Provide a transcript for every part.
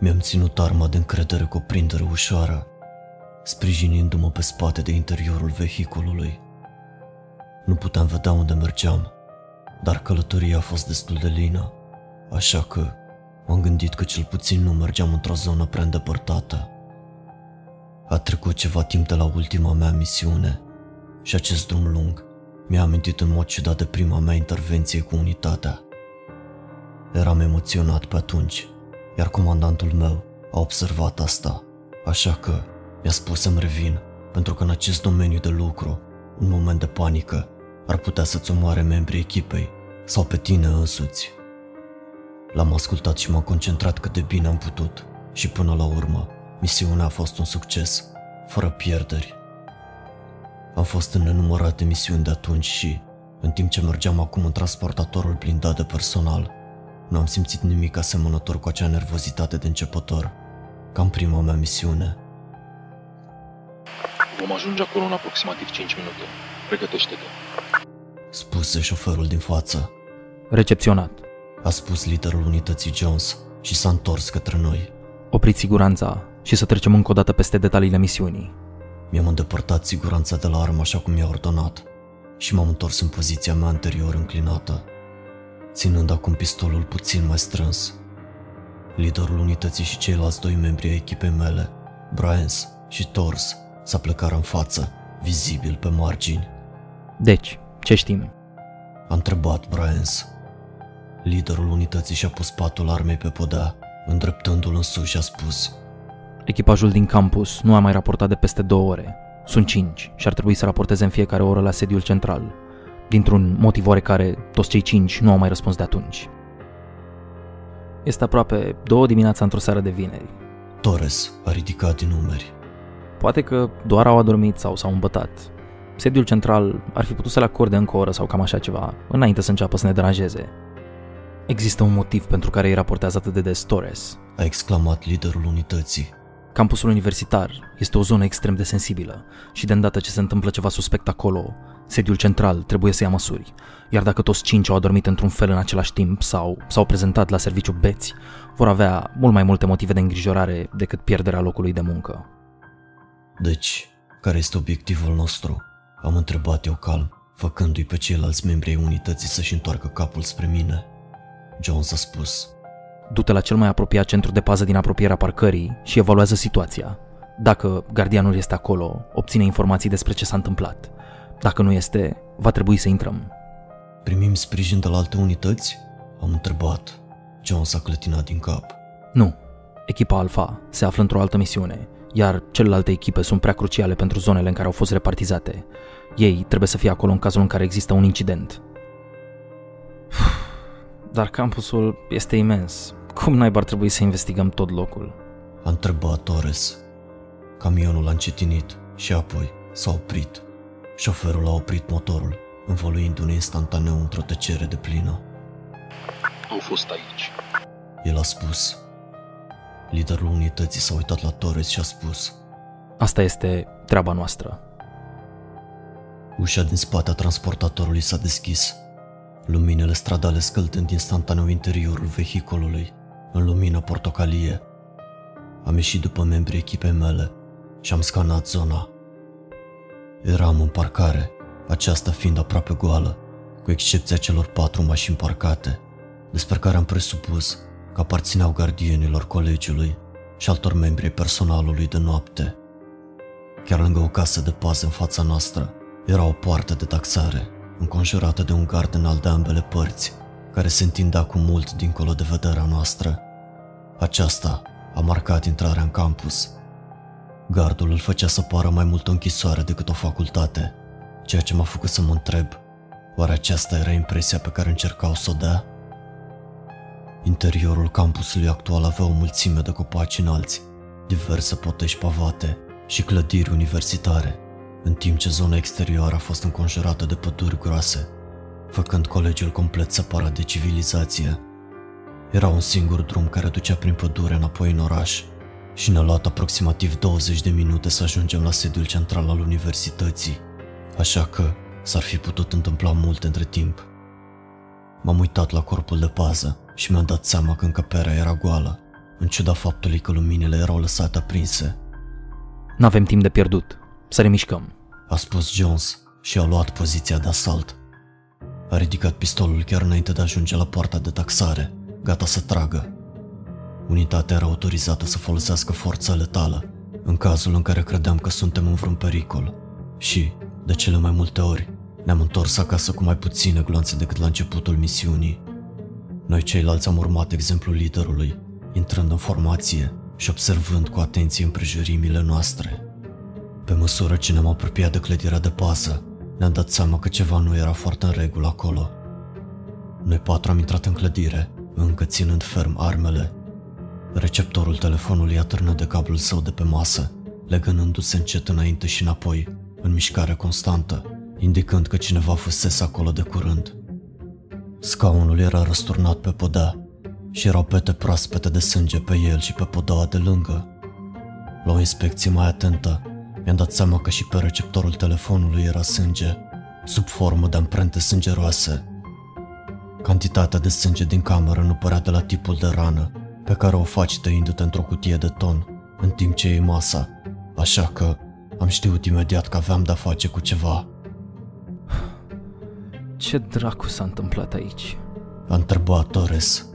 Mi-am ținut arma de încredere cu o prindere ușoară, sprijinindu-mă pe spate de interiorul vehiculului. Nu puteam vedea unde mergeam, dar călătoria a fost destul de lină, așa că m-am gândit că cel puțin nu mergeam într-o zonă prea îndepărtată. A trecut ceva timp de la ultima mea misiune și acest drum lung mi-a amintit în mod ciudat de prima mea intervenție cu unitatea. Eram emoționat pe atunci, iar comandantul meu a observat asta, așa că mi-a spus să-mi revin, pentru că în acest domeniu de lucru, un moment de panică ar putea să-ți omoare membrii echipei sau pe tine însuți. L-am ascultat și m-am concentrat cât de bine am putut și până la urmă, misiunea a fost un succes, fără pierderi. Am fost în nenumărate misiuni de atunci și, în timp ce mergeam acum în transportatorul blindat de personal, nu am simțit nimic asemănător cu acea nervozitate de începător, ca în prima mea misiune. Vom ajunge acolo în aproximativ 5 minute. Pregătește-te. Spuse șoferul din față. Recepționat. A spus liderul unității Jones și s-a întors către noi. Opriți siguranța și să trecem încă o dată peste detaliile misiunii. Mi-am îndepărtat siguranța de la armă așa cum mi-a ordonat și m-am întors în poziția mea anterior înclinată, ținând acum pistolul puțin mai strâns. Liderul unității și ceilalți doi membri ai echipei mele, Bryans și Tors, s-a plecat în față, vizibil pe margini. Deci, ce știm? A întrebat Bryans. Liderul unității și-a pus patul armei pe podea, îndreptându-l în sus și a spus Echipajul din campus nu a mai raportat de peste două ore. Sunt cinci și ar trebui să raporteze în fiecare oră la sediul central. Dintr-un motiv oarecare, toți cei cinci nu au mai răspuns de atunci. Este aproape două dimineața într-o seară de vineri. Torres a ridicat din numeri. Poate că doar au adormit sau s-au îmbătat. Sediul central ar fi putut să le acorde încă o oră sau cam așa ceva, înainte să înceapă să ne deranjeze. Există un motiv pentru care îi raportează atât de des Torres. A exclamat liderul unității. Campusul universitar este o zonă extrem de sensibilă și de îndată ce se întâmplă ceva suspect acolo, sediul central trebuie să ia măsuri. Iar dacă toți cinci au adormit într-un fel în același timp sau s-au prezentat la serviciu beți, vor avea mult mai multe motive de îngrijorare decât pierderea locului de muncă. Deci, care este obiectivul nostru? Am întrebat eu calm, făcându-i pe ceilalți membri ai unității să-și întoarcă capul spre mine. Jones a spus, Du-te la cel mai apropiat centru de pază din apropierea parcării și evaluează situația. Dacă gardianul este acolo, obține informații despre ce s-a întâmplat. Dacă nu este, va trebui să intrăm. primim sprijin de la alte unități? Am întrebat. Jones a clătinat din cap. Nu. Echipa Alpha se află într-o altă misiune, iar celelalte echipe sunt prea cruciale pentru zonele în care au fost repartizate. Ei trebuie să fie acolo în cazul în care există un incident. Dar campusul este imens. Cum naiba ar trebui să investigăm tot locul? A întrebat Torres. Camionul a încetinit și apoi s-a oprit. Șoferul a oprit motorul, învăluindu-ne instantaneu într-o tăcere de plină. Au fost aici. El a spus. Liderul unității s-a uitat la Torres și a spus. Asta este treaba noastră. Ușa din spate a transportatorului s-a deschis. Luminele stradale scăldând instantaneu interiorul vehiculului, în lumină portocalie. Am ieșit după membrii echipei mele și am scanat zona. Eram în parcare, aceasta fiind aproape goală, cu excepția celor patru mașini parcate, despre care am presupus că aparțineau gardienilor colegiului și altor membri ai personalului de noapte. Chiar lângă o casă de pază în fața noastră era o poartă de taxare, înconjurată de un gard înalt de ambele părți, care se întindea cu mult dincolo de vederea noastră. Aceasta a marcat intrarea în campus. Gardul îl făcea să pară mai mult o închisoare decât o facultate, ceea ce m-a făcut să mă întreb, oare aceasta era impresia pe care încercau să o dea? Interiorul campusului actual avea o mulțime de copaci înalți, diverse potești pavate și clădiri universitare, în timp ce zona exterioară a fost înconjurată de păduri groase, făcând colegiul complet separat de civilizație. Era un singur drum care ducea prin pădure înapoi în oraș și ne-a luat aproximativ 20 de minute să ajungem la sediul central al universității, așa că s-ar fi putut întâmpla mult între timp. M-am uitat la corpul de pază și mi-am dat seama că încăperea era goală, în ciuda faptului că luminile erau lăsate aprinse. N-avem timp de pierdut. Să ne mișcăm. A spus Jones și a luat poziția de asalt. A ridicat pistolul chiar înainte de a ajunge la poarta de taxare, gata să tragă. Unitatea era autorizată să folosească forța letală în cazul în care credeam că suntem în vreun pericol și, de cele mai multe ori, ne-am întors acasă cu mai puține gloanțe decât la începutul misiunii. Noi ceilalți am urmat exemplul liderului, intrând în formație și observând cu atenție împrejurimile noastre. Pe măsură ce ne-am apropiat de clădirea de pasă, ne-am dat seama că ceva nu era foarte în regulă acolo. Noi patru am intrat în clădire, încă ținând ferm armele. Receptorul telefonului atârnă de cablul său de pe masă, legănându-se încet înainte și înapoi, în mișcare constantă, indicând că cineva fusese acolo de curând. Scaunul era răsturnat pe podea și erau pete proaspete de sânge pe el și pe podaua de lângă. La o inspecție mai atentă, mi-am dat seama că și pe receptorul telefonului era sânge, sub formă de amprente sângeroase. Cantitatea de sânge din cameră nu părea de la tipul de rană pe care o faci tăindu-te într-o cutie de ton, în timp ce iei masa, așa că am știut imediat că aveam de-a face cu ceva. Ce dracu s-a întâmplat aici? A întrebat Torres.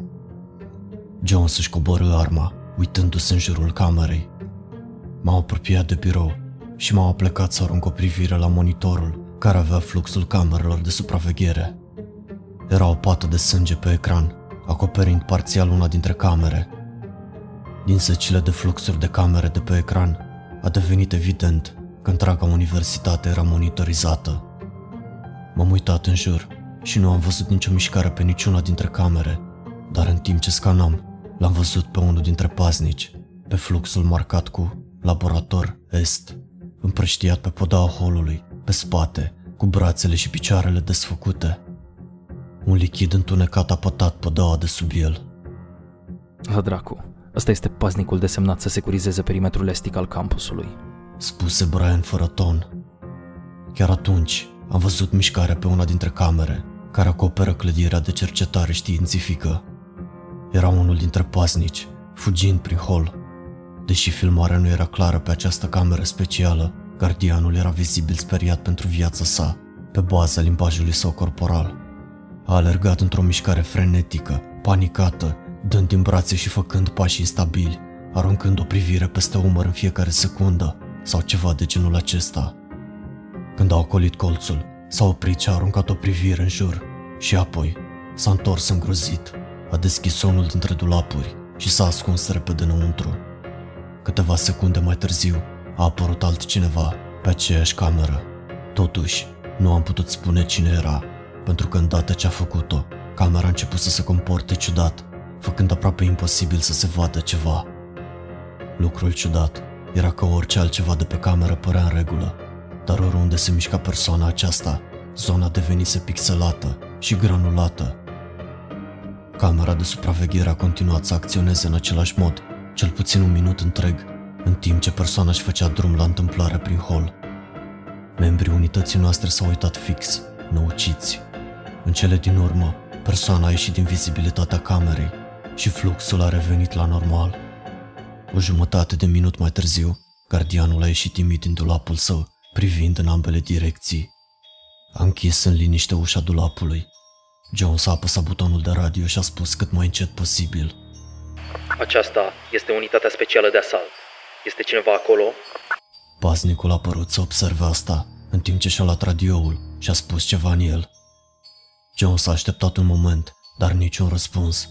Jones își coborâ arma, uitându-se în jurul camerei. M-am apropiat de birou și m-am aplecat să arunc o privire la monitorul care avea fluxul camerelor de supraveghere. Era o pată de sânge pe ecran, acoperind parțial una dintre camere. Din secile de fluxuri de camere de pe ecran, a devenit evident că întreaga universitate era monitorizată. M-am uitat în jur și nu am văzut nicio mișcare pe niciuna dintre camere, dar în timp ce scanam, l-am văzut pe unul dintre paznici, pe fluxul marcat cu laborator est, împrăștiat pe podaua holului, pe spate, cu brațele și picioarele desfăcute. Un lichid întunecat a pătat podaua de sub el. La dracu, ăsta este paznicul desemnat să securizeze perimetrul estic al campusului. Spuse Brian fără ton. Chiar atunci am văzut mișcarea pe una dintre camere, care acoperă clădirea de cercetare științifică. Era unul dintre paznici, fugind prin hol. Deși filmarea nu era clară pe această cameră specială, gardianul era vizibil speriat pentru viața sa, pe baza limbajului său corporal. A alergat într-o mișcare frenetică, panicată, dând din brațe și făcând pași instabili, aruncând o privire peste umăr în fiecare secundă sau ceva de genul acesta. Când a ocolit colțul, s-a oprit și a aruncat o privire în jur și apoi s-a întors îngrozit, a deschis unul dintre dulapuri și s-a ascuns repede înăuntru. Câteva secunde mai târziu a apărut altcineva pe aceeași cameră. Totuși, nu am putut spune cine era pentru că îndată ce a făcut-o, camera a început să se comporte ciudat, făcând aproape imposibil să se vadă ceva. Lucrul ciudat era că orice altceva de pe cameră părea în regulă, dar oriunde se mișca persoana aceasta, zona devenise pixelată și granulată. Camera de supraveghere a continuat să acționeze în același mod, cel puțin un minut întreg, în timp ce persoana își făcea drum la întâmplare prin hol. Membrii unității noastre s-au uitat fix, năuciți, în cele din urmă, persoana a ieșit din vizibilitatea camerei și fluxul a revenit la normal. O jumătate de minut mai târziu, gardianul a ieșit timid din dulapul său, privind în ambele direcții. A închis în liniște ușa dulapului. Jones a apăsat butonul de radio și a spus cât mai încet posibil. Aceasta este unitatea specială de asalt. Este cineva acolo? Paznicul a părut să observe asta, în timp ce și-a luat radioul și a spus ceva în el. Jones a așteptat un moment, dar niciun răspuns.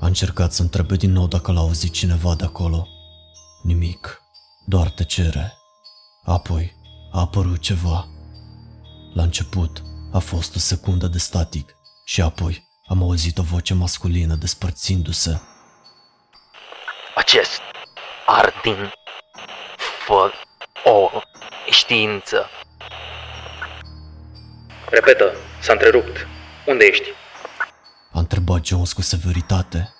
A încercat să întrebe din nou dacă l-a auzit cineva de acolo. Nimic, doar tăcere. Apoi a apărut ceva. La început a fost o secundă de static și apoi am auzit o voce masculină despărțindu-se. Acest Ardin fă o știință. Repetă, s-a întrerupt. Unde ești? A întrebat Jones cu severitate.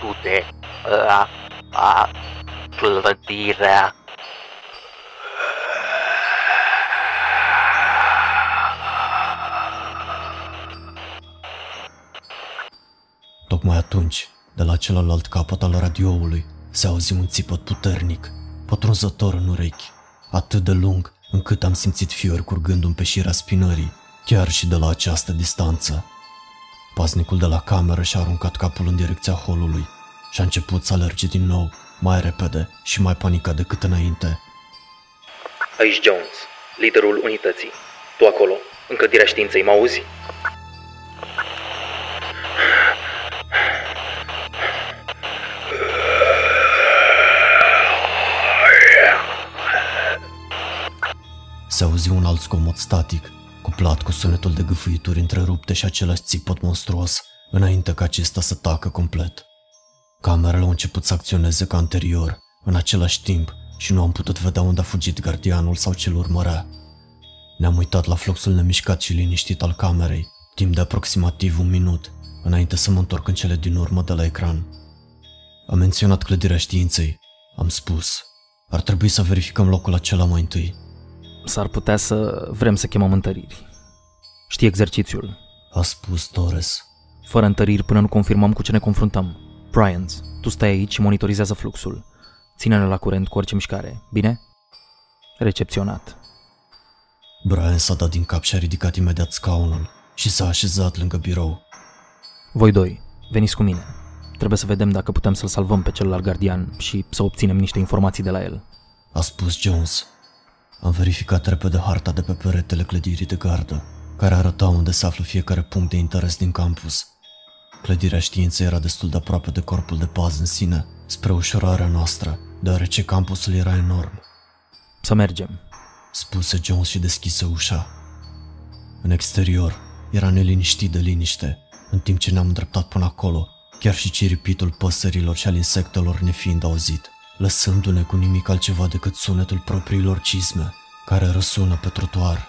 Du-te la a clădirea Tocmai atunci De la celălalt capăt al radioului se auzi un țipăt puternic, pătrunzător în urechi, atât de lung încât am simțit fiori curgându-mi pe șirea spinării, chiar și de la această distanță. Paznicul de la cameră și-a aruncat capul în direcția holului și a început să alerge din nou, mai repede și mai panicat decât înainte. Aici Jones, liderul unității. Tu acolo, în clădirea științei, mă auzi? Se auzi un alt zgomot static, cuplat cu sunetul de gâfâituri întrerupte și același țipăt monstruos, înainte ca acesta să tacă complet. Camerele au început să acționeze ca anterior, în același timp, și nu am putut vedea unde a fugit gardianul sau ce urmărea. Ne-am uitat la fluxul nemișcat și liniștit al camerei, timp de aproximativ un minut, înainte să mă întorc în cele din urmă de la ecran. Am menționat clădirea științei. Am spus. Ar trebui să verificăm locul acela mai întâi. S-ar putea să vrem să chemăm întăriri. Știi exercițiul. A spus Torres. Fără întăriri până nu confirmăm cu ce ne confruntăm. Bryans, tu stai aici și monitorizează fluxul. Ține-ne la curent cu orice mișcare, bine? Recepționat. Brian s-a dat din cap și a ridicat imediat scaunul și s-a așezat lângă birou. Voi doi, veniți cu mine. Trebuie să vedem dacă putem să-l salvăm pe celălalt gardian și să obținem niște informații de la el. A spus Jones. Am verificat repede harta de pe peretele clădirii de gardă, care arăta unde se află fiecare punct de interes din campus. Clădirea științei era destul de aproape de corpul de pază în sine, spre ușurarea noastră, deoarece campusul era enorm. Să mergem. Spuse Jones și deschise ușa. În exterior, era neliniștit de liniște, în timp ce ne-am îndreptat până acolo, chiar și ciripitul păsărilor și al insectelor nefiind auzit, lăsându-ne cu nimic altceva decât sunetul propriilor cizme, care răsună pe trotuar.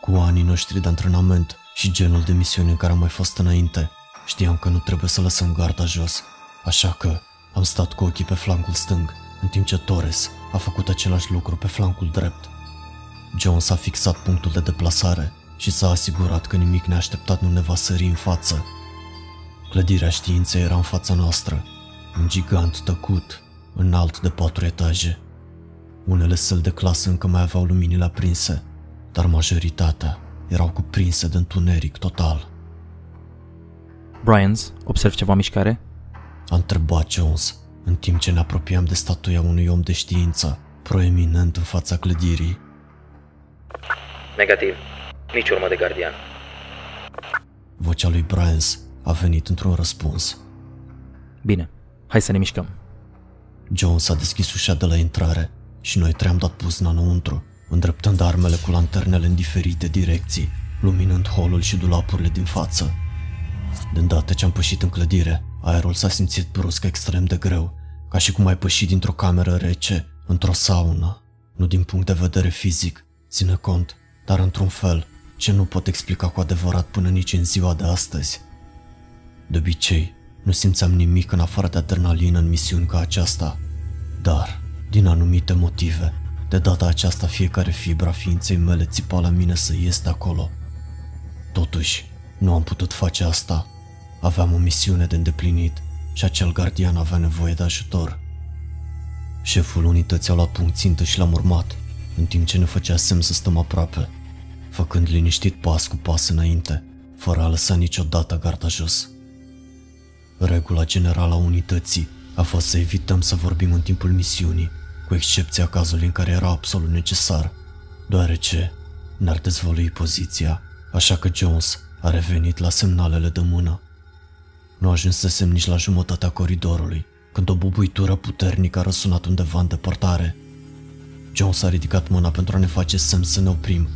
Cu anii noștri de antrenament și genul de misiune în care am mai fost înainte, știam că nu trebuie să lăsăm garda jos, așa că am stat cu ochii pe flancul stâng, în timp ce Torres a făcut același lucru pe flancul drept. Jones a fixat punctul de deplasare și s-a asigurat că nimic neașteptat nu ne va sări în față. Clădirea științei era în fața noastră, un gigant tăcut, înalt de patru etaje. Unele săli de clasă încă mai aveau luminile aprinse, dar majoritatea erau cuprinse de întuneric total. Bryans, observ ceva mișcare? A întrebat Jones, în timp ce ne apropiam de statuia unui om de știință, proeminent în fața clădirii. Negativ. Nici urmă de gardian. Vocea lui Bryans a venit într-un răspuns. Bine, hai să ne mișcăm. Jones a deschis ușa de la intrare și noi trei am dat puzna înăuntru, îndreptând armele cu lanternele în diferite direcții, luminând holul și dulapurile din față. De îndată ce am pășit în clădire, aerul s-a simțit brusc extrem de greu, ca și cum ai pășit dintr-o cameră rece într-o saună. Nu din punct de vedere fizic, ține cont, dar într-un fel ce nu pot explica cu adevărat până nici în ziua de astăzi. De obicei, nu simțeam nimic în afară de adrenalină în misiuni ca aceasta, dar, din anumite motive, de data aceasta fiecare fibra ființei mele țipa la mine să ies de acolo. Totuși, nu am putut face asta. Aveam o misiune de îndeplinit și acel gardian avea nevoie de ajutor. Șeful unității a luat punct țintă și l-am urmat, în timp ce ne făcea semn să stăm aproape, făcând liniștit pas cu pas înainte, fără a lăsa niciodată garda jos. Regula generală a unității a fost să evităm să vorbim în timpul misiunii, cu excepția cazului în care era absolut necesar, deoarece ne-ar dezvălui poziția, așa că Jones a revenit la semnalele de mână. Nu ajunsesem nici la jumătatea coridorului, când o bubuitură puternică a răsunat undeva în depărtare. Jones a ridicat mâna pentru a ne face semn să ne oprim.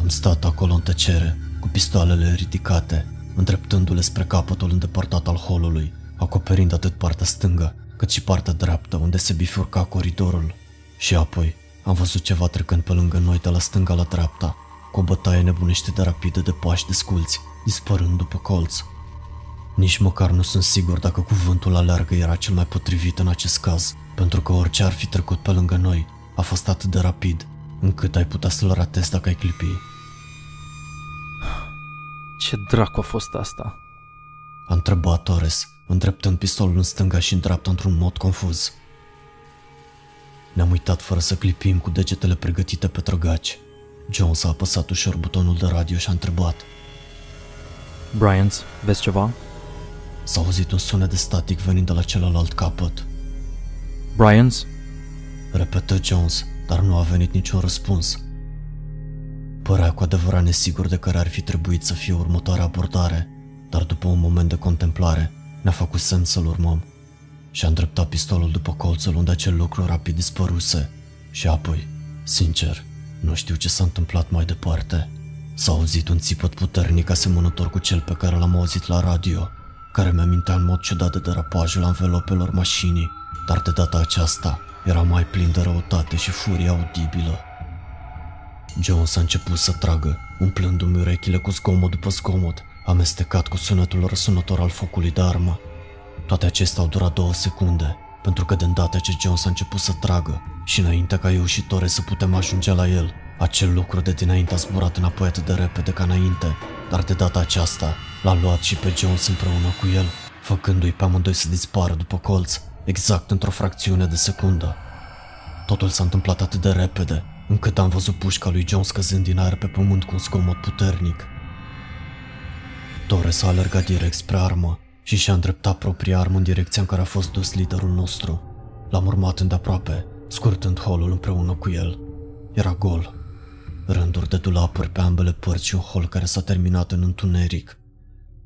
Am stat acolo în tăcere, cu pistoalele ridicate, îndreptându-le spre capătul îndepărtat al holului, acoperind atât partea stângă, cât și partea dreaptă, unde se bifurca coridorul. Și apoi am văzut ceva trecând pe lângă noi de la stânga la dreapta, cu o bătaie nebunește de rapidă de pași desculți, dispărând după colț. Nici măcar nu sunt sigur dacă cuvântul alergă era cel mai potrivit în acest caz, pentru că orice ar fi trecut pe lângă noi a fost atât de rapid, încât ai putea să-l ratezi dacă ai clipi. Ce dracu a fost asta? A întrebat Torres, îndreptând pistolul în stânga și în dreapta într-un mod confuz. Ne-am uitat fără să clipim cu degetele pregătite pe trăgaci. Jones a apăsat ușor butonul de radio și a întrebat. Bryans, vezi ceva? S-a auzit un sunet de static venind de la celălalt capăt. Bryans? Repetă Jones, dar nu a venit niciun răspuns. Părea cu adevărat nesigur de care ar fi trebuit să fie următoarea abordare, dar după un moment de contemplare, ne-a făcut semn să-l urmăm și a îndreptat pistolul după colțul unde acel lucru rapid dispăruse. Și apoi, sincer, nu știu ce s-a întâmplat mai departe. S-a auzit un țipăt puternic asemănător cu cel pe care l-am auzit la radio, care mi-amintea în mod ciudat de derapajul anvelopelor mașinii, dar de data aceasta era mai plin de răutate și furie audibilă. Jones a început să tragă, umplându-mi urechile cu zgomot după zgomot, amestecat cu sunetul răsunător al focului de armă. Toate acestea au durat două secunde, pentru că de îndată ce Jones a început să tragă și înainte ca eu și Tore să putem ajunge la el, acel lucru de dinainte a zburat înapoi atât de repede ca înainte, dar de data aceasta l-a luat și pe Jones împreună cu el, făcându-i pe amândoi să dispară după colț, exact într-o fracțiune de secundă. Totul s-a întâmplat atât de repede, încât am văzut pușca lui Jones căzând din aer pe pământ cu un zgomot puternic. Torres a alergat direct spre armă și și-a îndreptat propria armă în direcția în care a fost dus liderul nostru. L-am urmat îndeaproape, scurtând holul împreună cu el. Era gol. Rânduri de dulapuri pe ambele părți și un hol care s-a terminat în întuneric.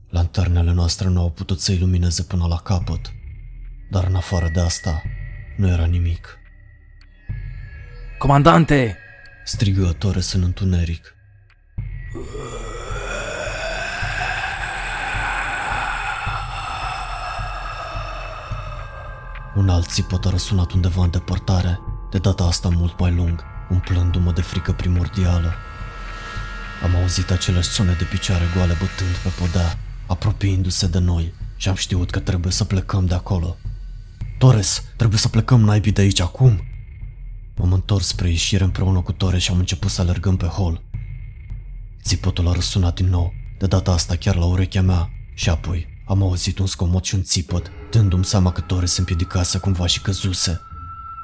Lanternele noastre nu au putut să ilumineze până la capăt, dar în afară de asta, nu era nimic. Comandante! Strigă Torres în întuneric. Un alt țipăt a răsunat undeva în depărtare, de data asta mult mai lung, umplându-mă de frică primordială. Am auzit aceleași sunet de picioare goale bătând pe podea, apropiindu-se de noi și am știut că trebuie să plecăm de acolo. Torres, trebuie să plecăm naibii de aici acum! M-am întors spre ieșire împreună cu Torres și am început să alergăm pe hol. Țipătul a răsunat din nou, de data asta chiar la urechea mea, și apoi am auzit un scomot și un țipăt, dându-mi seama că Torres se împiedicase cumva și căzuse.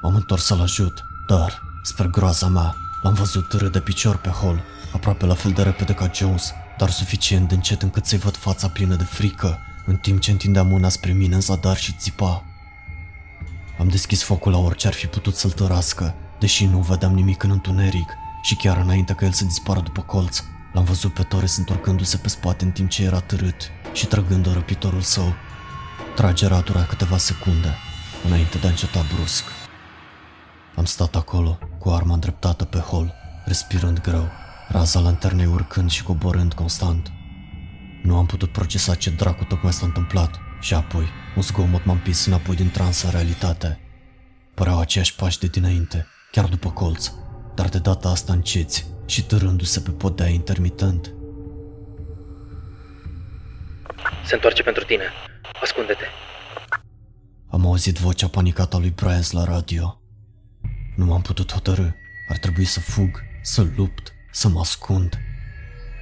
M-am întors să-l ajut, dar, spre groaza mea, l-am văzut târâ de picior pe hol, aproape la fel de repede ca Jones, dar suficient de încet încât să-i văd fața plină de frică, în timp ce întindea mâna spre mine în zadar și țipa. Am deschis focul la orice ar fi putut să-l tărască, deși nu vedeam nimic în întuneric și chiar înainte ca el să dispară după colț, l-am văzut pe Torres întorcându-se pe spate în timp ce era târât și trăgând răpitorul său. Tragerea a durat câteva secunde, înainte de a înceta brusc. Am stat acolo, cu arma îndreptată pe hol, respirând greu, raza lanternei urcând și coborând constant. Nu am putut procesa ce dracu tocmai s-a întâmplat și apoi un zgomot m-a împins înapoi din transă în realitate. Păreau aceiași pași de dinainte, chiar după colț, dar de data asta înceți și târându-se pe podea intermitent. Se întoarce pentru tine. Ascunde-te. Am auzit vocea panicată a lui Brian la radio. Nu m-am putut hotărâ. Ar trebui să fug, să lupt, să mă ascund.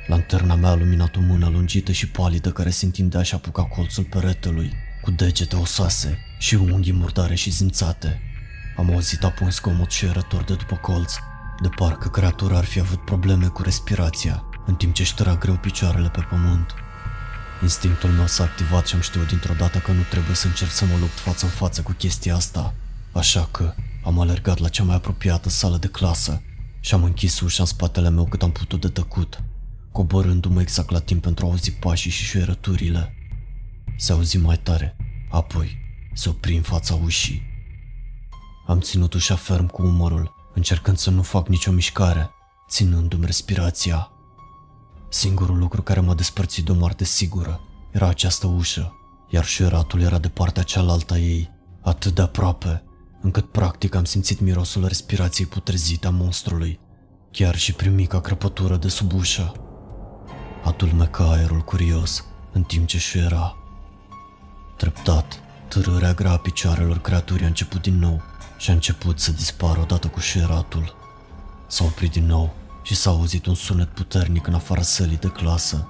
Lanterna mea a luminat o mână lungită și palidă care se întindea și apuca colțul peretelui, cu degete osoase și unghii murdare și zimțate. Am auzit apoi un zgomot șuierător de după colț, de parcă creatura ar fi avut probleme cu respirația, în timp ce își tăra greu picioarele pe pământ. Instinctul meu s-a activat și am știut dintr-o dată că nu trebuie să încerc să mă lupt față în față cu chestia asta. Așa că am alergat la cea mai apropiată sală de clasă și am închis ușa în spatele meu cât am putut de tăcut, coborându-mă exact la timp pentru a auzi pașii și șuierăturile. Se auzi mai tare, apoi se opri în fața ușii. Am ținut ușa ferm cu umărul, încercând să nu fac nicio mișcare, ținându-mi respirația. Singurul lucru care m-a despărțit de o moarte sigură era această ușă, iar șuieratul era de partea cealaltă a ei, atât de aproape, încât practic am simțit mirosul respirației putrezite a monstrului, chiar și prin mica crăpătură de sub ușă. Adulmeca aerul curios, în timp ce șuiera. Treptat, târârea grea a picioarelor creaturii a început din nou și a început să dispară odată cu șuieratul. S-a oprit din nou și s-a auzit un sunet puternic în afara sălii de clasă.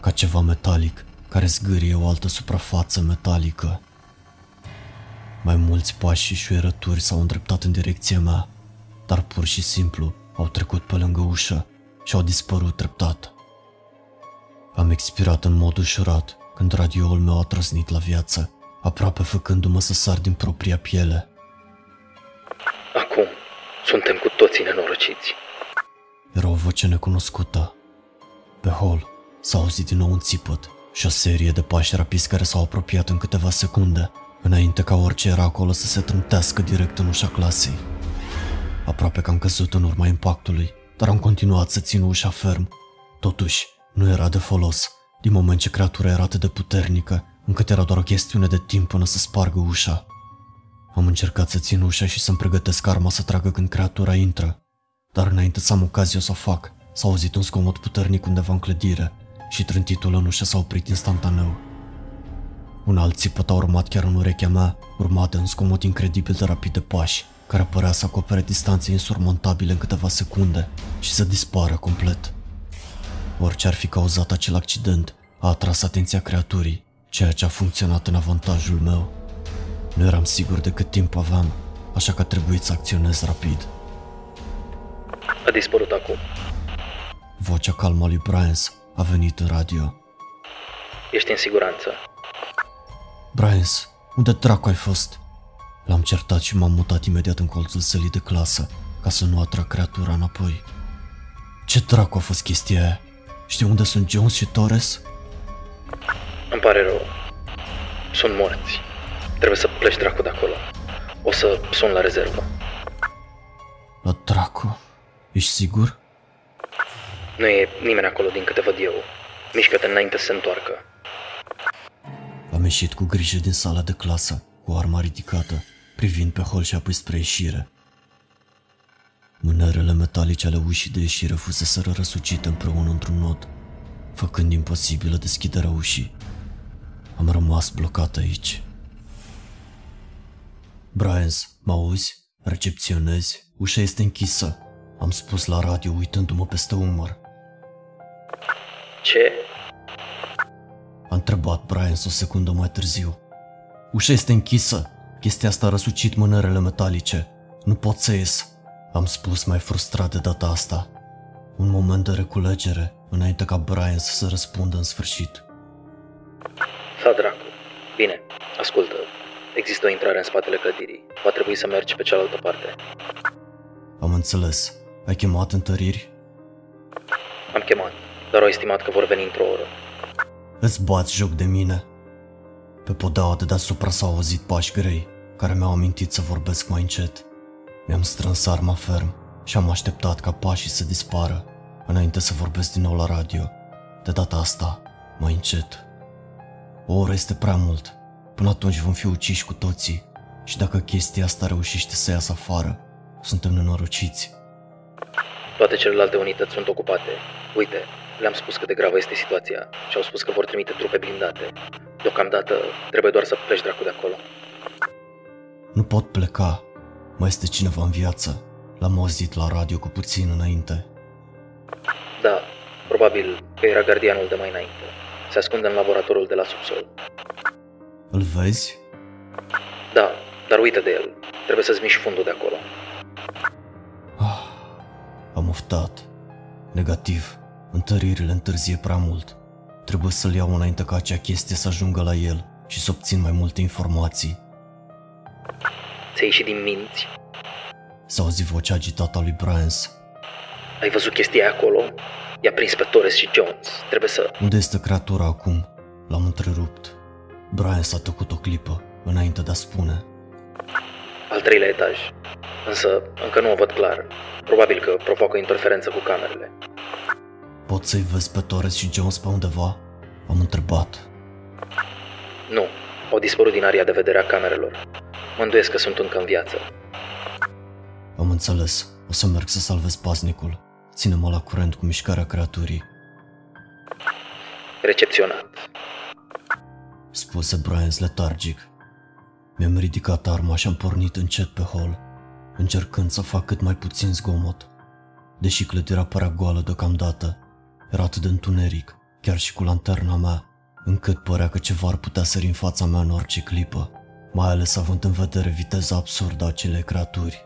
Ca ceva metalic, care zgârie o altă suprafață metalică. Mai mulți pași și șuierături s-au îndreptat în direcția mea, dar pur și simplu au trecut pe lângă ușă și au dispărut treptat. Am expirat în mod ușurat când radioul meu a trăsnit la viață, aproape făcându-mă să sar din propria piele. Acum suntem cu toții nenorociți. Era o voce necunoscută. Pe hol s-a auzit din nou un țipăt și o serie de pași rapizi care s-au apropiat în câteva secunde, înainte ca orice era acolo să se trântească direct în ușa clasei. Aproape că am căzut în urma impactului, dar am continuat să țin ușa ferm. Totuși, nu era de folos, din moment ce creatura era atât de puternică, încât era doar o chestiune de timp până să spargă ușa. Am încercat să țin ușa și să-mi pregătesc arma să tragă când creatura intră, dar înainte să am ocazia să o fac, s-a auzit un zgomot puternic undeva în clădire și trântitul în ușă s-a oprit instantaneu. Un alt țipăt a urmat chiar în urechea mea, urmat de un zgomot incredibil de rapid de pași, care părea să acopere distanțe insurmontabile în câteva secunde și să dispară complet. Orice ar fi cauzat acel accident, a atras atenția creaturii, ceea ce a funcționat în avantajul meu. Nu eram sigur de cât timp aveam, așa că a trebuit să acționez rapid. A dispărut acum. Vocea calmă a lui Bryans a venit în radio. Ești în siguranță. Bryans, unde dracu ai fost? L-am certat și m-am mutat imediat în colțul sălii de clasă, ca să nu atrag creatura înapoi. Ce dracu a fost chestia aia? Știi unde sunt Jones și Torres? Îmi pare rău. Sunt morți. Trebuie să pleci dracu de acolo. O să sun la rezervă. La dracu. Ești sigur? Nu e nimeni acolo din câte văd eu. Mișcă-te înainte să se întoarcă. Am ieșit cu grijă din sala de clasă, cu arma ridicată, privind pe hol și apoi spre ieșire. Mânerele metalice ale ușii de ieșire fuseseră răsucite împreună într-un nod, făcând imposibilă deschiderea ușii. Am rămas blocat aici. Bryans, mă auzi? Recepționezi? Ușa este închisă. Am spus la radio uitându-mă peste umăr. Ce? A întrebat Bryans o secundă mai târziu. Ușa este închisă. Chestia asta a răsucit mânerele metalice. Nu pot să ies. Am spus mai frustrat de data asta. Un moment de reculegere, înainte ca Brian să se răspundă în sfârșit. Sa dracu. Bine, ascultă. Există o intrare în spatele clădirii. Va trebui să mergi pe cealaltă parte. Am înțeles. Ai chemat întăriri? Am chemat, dar au estimat că vor veni într-o oră. Îți bați joc de mine? Pe podeaua de deasupra s-au auzit pași grei, care mi-au amintit să vorbesc mai încet. Mi-am strâns arma ferm și am așteptat ca pașii să dispară, înainte să vorbesc din nou la radio. De data asta, mai încet. O oră este prea mult. Până atunci vom fi uciși cu toții. Și dacă chestia asta reușește să iasă afară, suntem nenorociți. Toate celelalte unități sunt ocupate. Uite, le-am spus cât de gravă este situația și au spus că vor trimite trupe blindate. Deocamdată trebuie doar să pleci dracu de acolo. Nu pot pleca. Mai este cineva în viață. L-am auzit la radio cu puțin înainte. Da, probabil că era gardianul de mai înainte. Se ascunde în laboratorul de la subsol. Îl vezi? Da, dar uită de el. Trebuie să-ți miști fundul de acolo. Ah, am oftat. Negativ. Întăririle întârzie prea mult. Trebuie să-l iau înainte ca acea chestie să ajungă la el și să obțin mai multe informații. Ți-ai ieșit din minți? S-a auzit vocea agitată a lui Bryans. Ai văzut chestia aia acolo? I-a prins pe Torres și Jones. Trebuie să... Unde este creatura acum? L-am întrerupt. Brian s-a tăcut o clipă, înainte de a spune. Al treilea etaj. Însă încă nu o văd clar. Probabil că provoacă interferență cu camerele. Pot să-i vezi pe Torres și Jones pe undeva? Am întrebat. Nu, au dispărut din area de vedere a camerelor. Mă îndoiesc că sunt încă în viață. Am înțeles. O să merg să salvez paznicul. Ține-mă la curent cu mișcarea creaturii. Recepționat. Spuse Brian letargic. Mi-am ridicat arma și am pornit încet pe hol, încercând să fac cât mai puțin zgomot. Deși clădirea părea goală deocamdată, era atât de întuneric, chiar și cu lanterna mea, încât părea că ceva ar putea sări în fața mea în orice clipă, mai ales având în vedere viteza absurdă a acelei creaturi.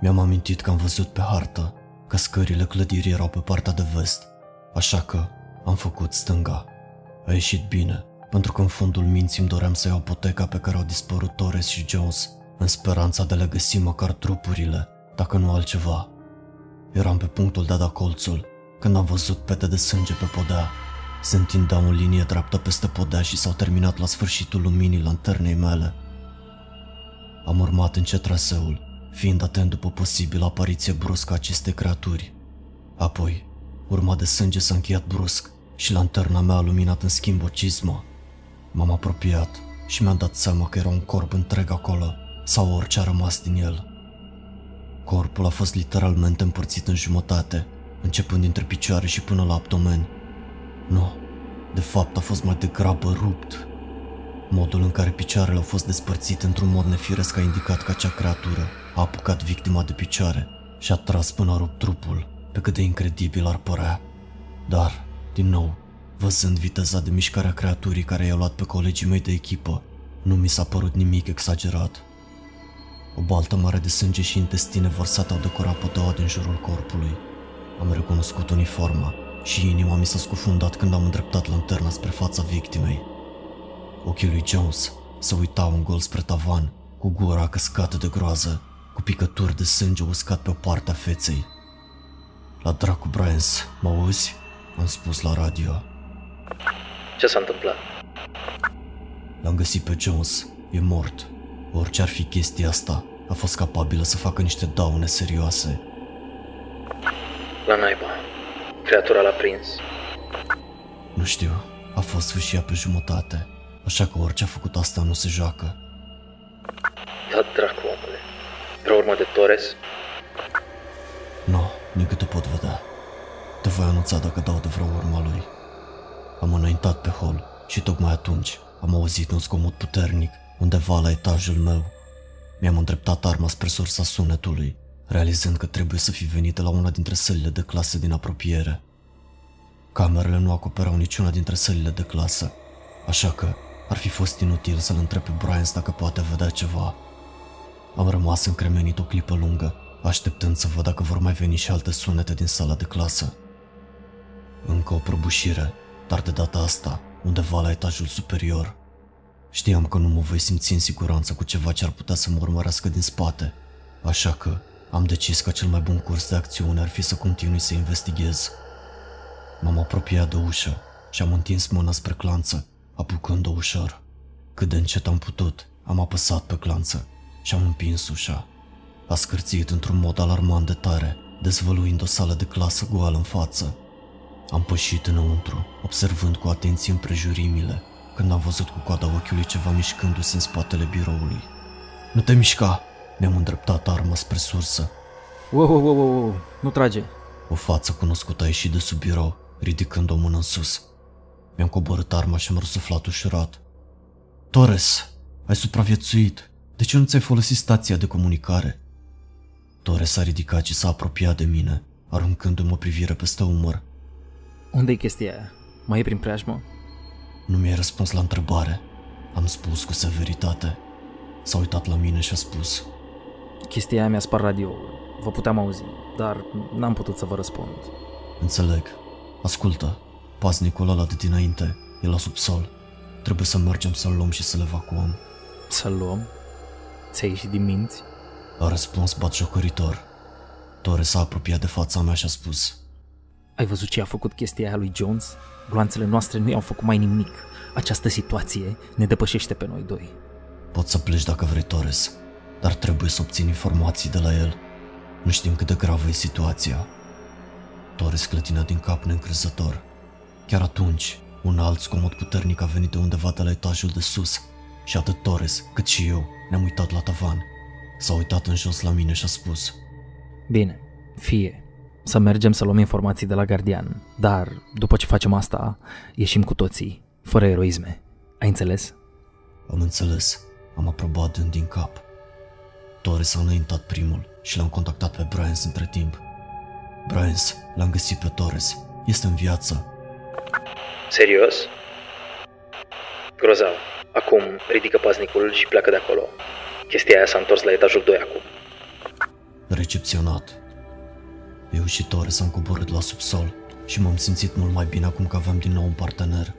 Mi-am amintit că am văzut pe hartă că scările clădirii erau pe partea de vest, așa că am făcut stânga. A ieșit bine, pentru că în fundul minții îmi doream să iau poteca pe care au dispărut Torres și Jones, în speranța de a le găsi măcar trupurile, dacă nu altceva. Eram pe punctul de a da colțul, când am văzut pete de sânge pe podea. Se întindeau în linie dreaptă peste podea și s-au terminat la sfârșitul luminii lanternei mele. Am urmat încet traseul, fiind atent după posibilă apariție bruscă a acestei creaturi. Apoi, urma de sânge s-a încheiat brusc și lanterna mea a luminat în schimb o cizmă. M-am apropiat și mi-am dat seama că era un corp întreg acolo, sau orice a rămas din el. Corpul a fost literalmente împărțit în jumătate, începând dintre picioare și până la abdomen. Nu, de fapt a fost mai degrabă rupt. Modul în care picioarele au fost despărțite într-un mod nefiresc a indicat că acea creatură a apucat victima de picioare și a tras până a rupt trupul, pe cât de incredibil ar părea. Dar, din nou, văzând viteza de mișcare a creaturii care i-au luat pe colegii mei de echipă, nu mi s-a părut nimic exagerat. O baltă mare de sânge și intestine vărsate au decorat podeaua din jurul corpului. Am recunoscut uniforma și inima mi s-a scufundat când am îndreptat lanterna spre fața victimei. Ochii lui Jones se uitau în gol spre tavan, cu gura căscată de groază, cu picături de sânge uscat pe o parte a feței. La dracu, Bryans, mă auzi? Am spus la radio. Ce s-a întâmplat? L-am găsit pe Jones, e mort. Orice ar fi chestia asta, a fost capabilă să facă niște daune serioase. La naiba. Creatura l-a prins. Nu știu, a fost sfârșia pe jumătate, așa că orice a făcut asta nu se joacă. Da dracu, omule. Vreo urmă de Torres? Nu, din câte pot vedea. Te voi anunța dacă dau de vreo urma lui. Am înaintat pe hol și tocmai atunci am auzit un zgomot puternic undeva la etajul meu. Mi-am îndreptat arma spre sursa sunetului, realizând că trebuie să fi venit de la una dintre sălile de clasă din apropiere. Camerele nu acoperau niciuna dintre sălile de clasă, așa că ar fi fost inutil să-l întreb pe Brian dacă poate vedea ceva. Am rămas încremenit o clipă lungă, așteptând să văd dacă vor mai veni și alte sunete din sala de clasă. Încă o prăbușire, dar de data asta, undeva la etajul superior. Știam că nu mă voi simți în siguranță cu ceva ce ar putea să mă urmărească din spate, așa că am decis că cel mai bun curs de acțiune ar fi să continui să investighez. M-am apropiat de ușă și am întins mâna spre clanță, apucând-o ușor. Cât de încet am putut, am apăsat pe clanță și am împins ușa. A scârțit într-un mod alarmant de tare, dezvăluind o sală de clasă goală în față. Am pășit înăuntru, observând cu atenție împrejurimile, când am văzut cu coada ochiului ceva mișcându-se în spatele biroului. Nu te mișca! Mi-am îndreptat arma spre sursă. Wow, wow, wow, wow, wow. nu trage. O față cunoscută a ieșit de sub birou, ridicând o mână în sus. Mi-am coborât arma și am răsuflat ușurat. Torres, ai supraviețuit. De ce nu ți-ai folosit stația de comunicare? Torres s-a ridicat și s-a apropiat de mine, aruncându-mi o privire peste umăr. Unde e chestia aia? Mai e prin preajmă? Nu mi-ai răspuns la întrebare. Am spus cu severitate. S-a uitat la mine și a spus. Chestia aia mi-a spart radioul. Vă puteam auzi, dar n-am putut să vă răspund. Înțeleg. Ascultă, paznicul ăla de dinainte e la subsol. Trebuie să mergem să-l luăm și să-l evacuăm. Să-l luăm? Ți-ai ieșit din minți? A răspuns batjocoritor. Torres s-a apropiat de fața mea și a spus. Ai văzut ce a făcut chestia aia lui Jones? Gloanțele noastre nu i-au făcut mai nimic. Această situație ne depășește pe noi doi. Poți să pleci dacă vrei, Torres, dar trebuie să obțin informații de la el. Nu știm cât de gravă e situația. Torres clătina din cap neîncrezător. Chiar atunci, un alt zgomot puternic a venit de undeva de la etajul de sus și atât Torres cât și eu ne-am uitat la tavan. S-a uitat în jos la mine și a spus Bine, fie. Să mergem să luăm informații de la gardian, dar după ce facem asta, ieșim cu toții, fără eroisme. Ai înțeles? Am înțeles, am aprobat dând din cap. Torres a înaintat primul și l-am contactat pe Bryans între timp. Bryans, l-am găsit pe Torres. Este în viață. Serios? Grozav. Acum ridică paznicul și pleacă de acolo. Chestia aia s-a întors la etajul 2 acum. Recepționat. Eu și Torres am coborât la subsol și m-am simțit mult mai bine acum că aveam din nou un partener.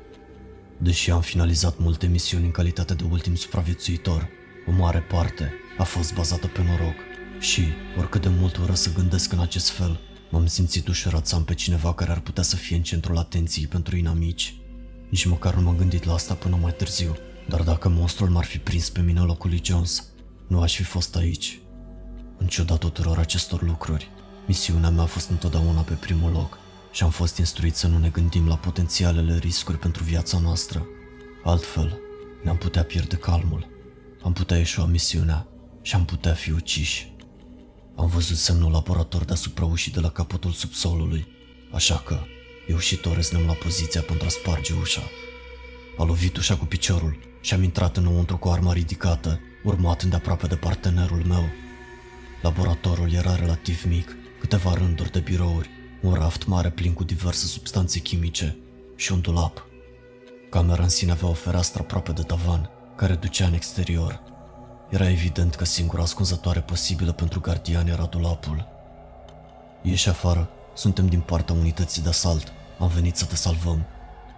Deși am finalizat multe misiuni în calitate de ultim supraviețuitor, o mare parte a fost bazată pe noroc și, oricât de mult ură să gândesc în acest fel, m-am simțit ușurat să am pe cineva care ar putea să fie în centrul atenției pentru inamici. Nici măcar nu m-am gândit la asta până mai târziu, dar dacă monstrul m-ar fi prins pe mine în locul lui Jones, nu aș fi fost aici. În ciuda tuturor acestor lucruri, misiunea mea a fost întotdeauna pe primul loc și am fost instruit să nu ne gândim la potențialele riscuri pentru viața noastră. Altfel, ne-am putea pierde calmul, am putea ieșua misiunea și am putea fi uciși. Am văzut semnul laborator deasupra ușii de la capătul subsolului, așa că eu și Torres ne-am luat poziția pentru a sparge ușa. A lovit ușa cu piciorul și am intrat înăuntru cu arma ridicată, urmat îndeaproape de partenerul meu. Laboratorul era relativ mic, câteva rânduri de birouri, un raft mare plin cu diverse substanțe chimice și un dulap. Camera în sine avea o fereastră aproape de tavan, care ducea în exterior. Era evident că singura ascunzătoare posibilă pentru gardian era dulapul. Ieși afară, suntem din partea unității de asalt. Am venit să te salvăm.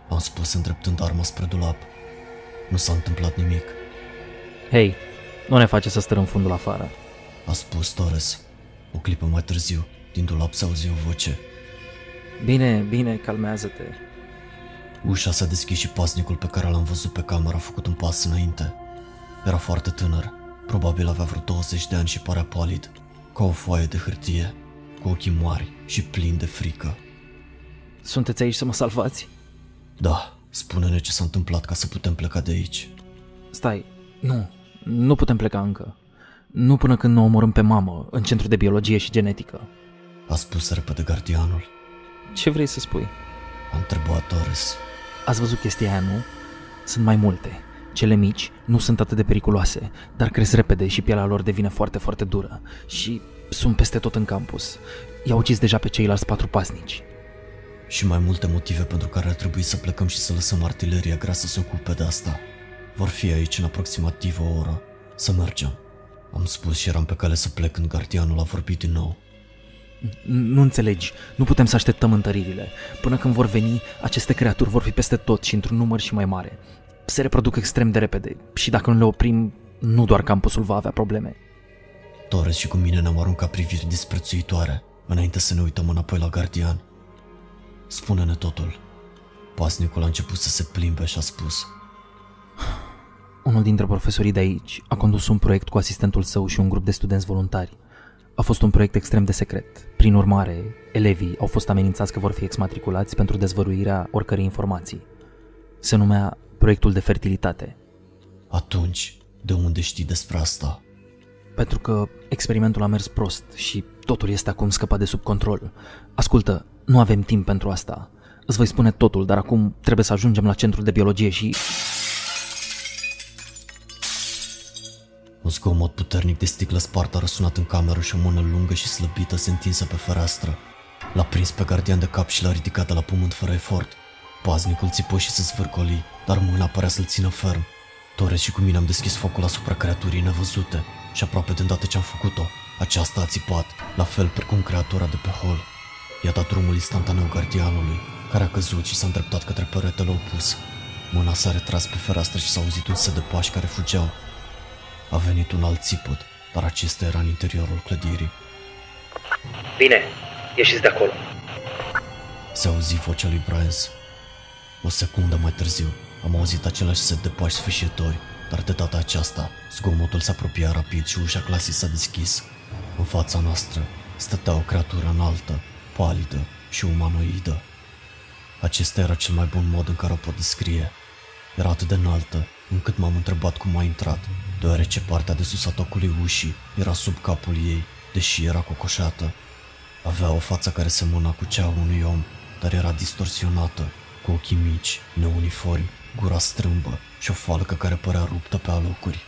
Am spus îndreptând arma spre dulap. Nu s-a întâmplat nimic, Hei, nu ne face să stărăm fundul afară. a spus Torres. O clipă mai târziu, din dulap se auzi o voce. Bine, bine, calmează-te. Ușa s-a deschis și pasnicul pe care l-am văzut pe cameră a făcut un pas înainte. Era foarte tânăr, probabil avea vreo 20 de ani și părea palid, ca o foaie de hârtie, cu ochii mari și plini de frică. Sunteți aici să mă salvați? Da, spune-ne ce s-a întâmplat ca să putem pleca de aici. Stai, nu, nu putem pleca încă. Nu până când nu o omorâm pe mamă, în centru de biologie și genetică. A spus repede gardianul. Ce vrei să spui? A întrebat Torres. Ați văzut chestia aia, nu? Sunt mai multe. Cele mici nu sunt atât de periculoase, dar cresc repede și pielea lor devine foarte, foarte dură. Și sunt peste tot în campus. I-au ucis deja pe ceilalți patru pasnici. Și mai multe motive pentru care ar trebui să plecăm și să lăsăm artileria grea să se ocupe de asta. Vor fi aici în aproximativ o oră. Să mergem. Am spus și eram pe cale să plec când gardianul a vorbit din nou. Nu înțelegi, nu putem să așteptăm întăririle. Până când vor veni, aceste creaturi vor fi peste tot și într-un număr și mai mare. Se reproduc extrem de repede și dacă nu le oprim, nu doar campusul va avea probleme. Torres și cu mine ne-am aruncat priviri disprețuitoare, înainte să ne uităm înapoi la gardian. Spune-ne totul. Pasnicul a început să se plimbe și a spus. Unul dintre profesorii de aici a condus un proiect cu asistentul său și un grup de studenți voluntari. A fost un proiect extrem de secret. Prin urmare, elevii au fost amenințați că vor fi exmatriculați pentru dezvăluirea oricărei informații. Se numea Proiectul de Fertilitate, Atunci, de unde știi despre asta? pentru că experimentul a mers prost și totul este acum scăpat de sub control. Ascultă, nu avem timp pentru asta. Îți voi spune totul, dar acum trebuie să ajungem la centrul de biologie și... Un zgomot puternic de sticlă spartă a răsunat în cameră și o mână lungă și slăbită se întinsă pe fereastră. L-a prins pe gardian de cap și l-a ridicat de la pământ fără efort. Paznicul țipă și se zvârcoli, dar mâna părea să-l țină ferm. Torres și cu mine am deschis focul asupra creaturii nevăzute și aproape de îndată ce am făcut-o, aceasta a țipat, la fel precum creatura de pe hol. I-a dat drumul instantaneu gardianului, care a căzut și s-a îndreptat către peretele opus. Mâna s-a retras pe fereastră și s-a auzit un set de pași care fugeau. A venit un alt țipăt, dar acesta era în interiorul clădirii. Bine, ieșiți de acolo. Se auzi vocea lui Bryans. O secundă mai târziu, am auzit același set de pași sfâșietori, dar de data aceasta, zgomotul se apropia rapid și ușa clasei s-a deschis. În fața noastră stătea o creatură înaltă, palidă și umanoidă. Acesta era cel mai bun mod în care o pot descrie. Era atât de înaltă, încât m-am întrebat cum a intrat, deoarece partea de sus a tocului ușii era sub capul ei, deși era cocoșată. Avea o față care semăna cu cea a unui om, dar era distorsionată, cu ochii mici, neuniformi, gura strâmbă și o falcă care părea ruptă pe alocuri.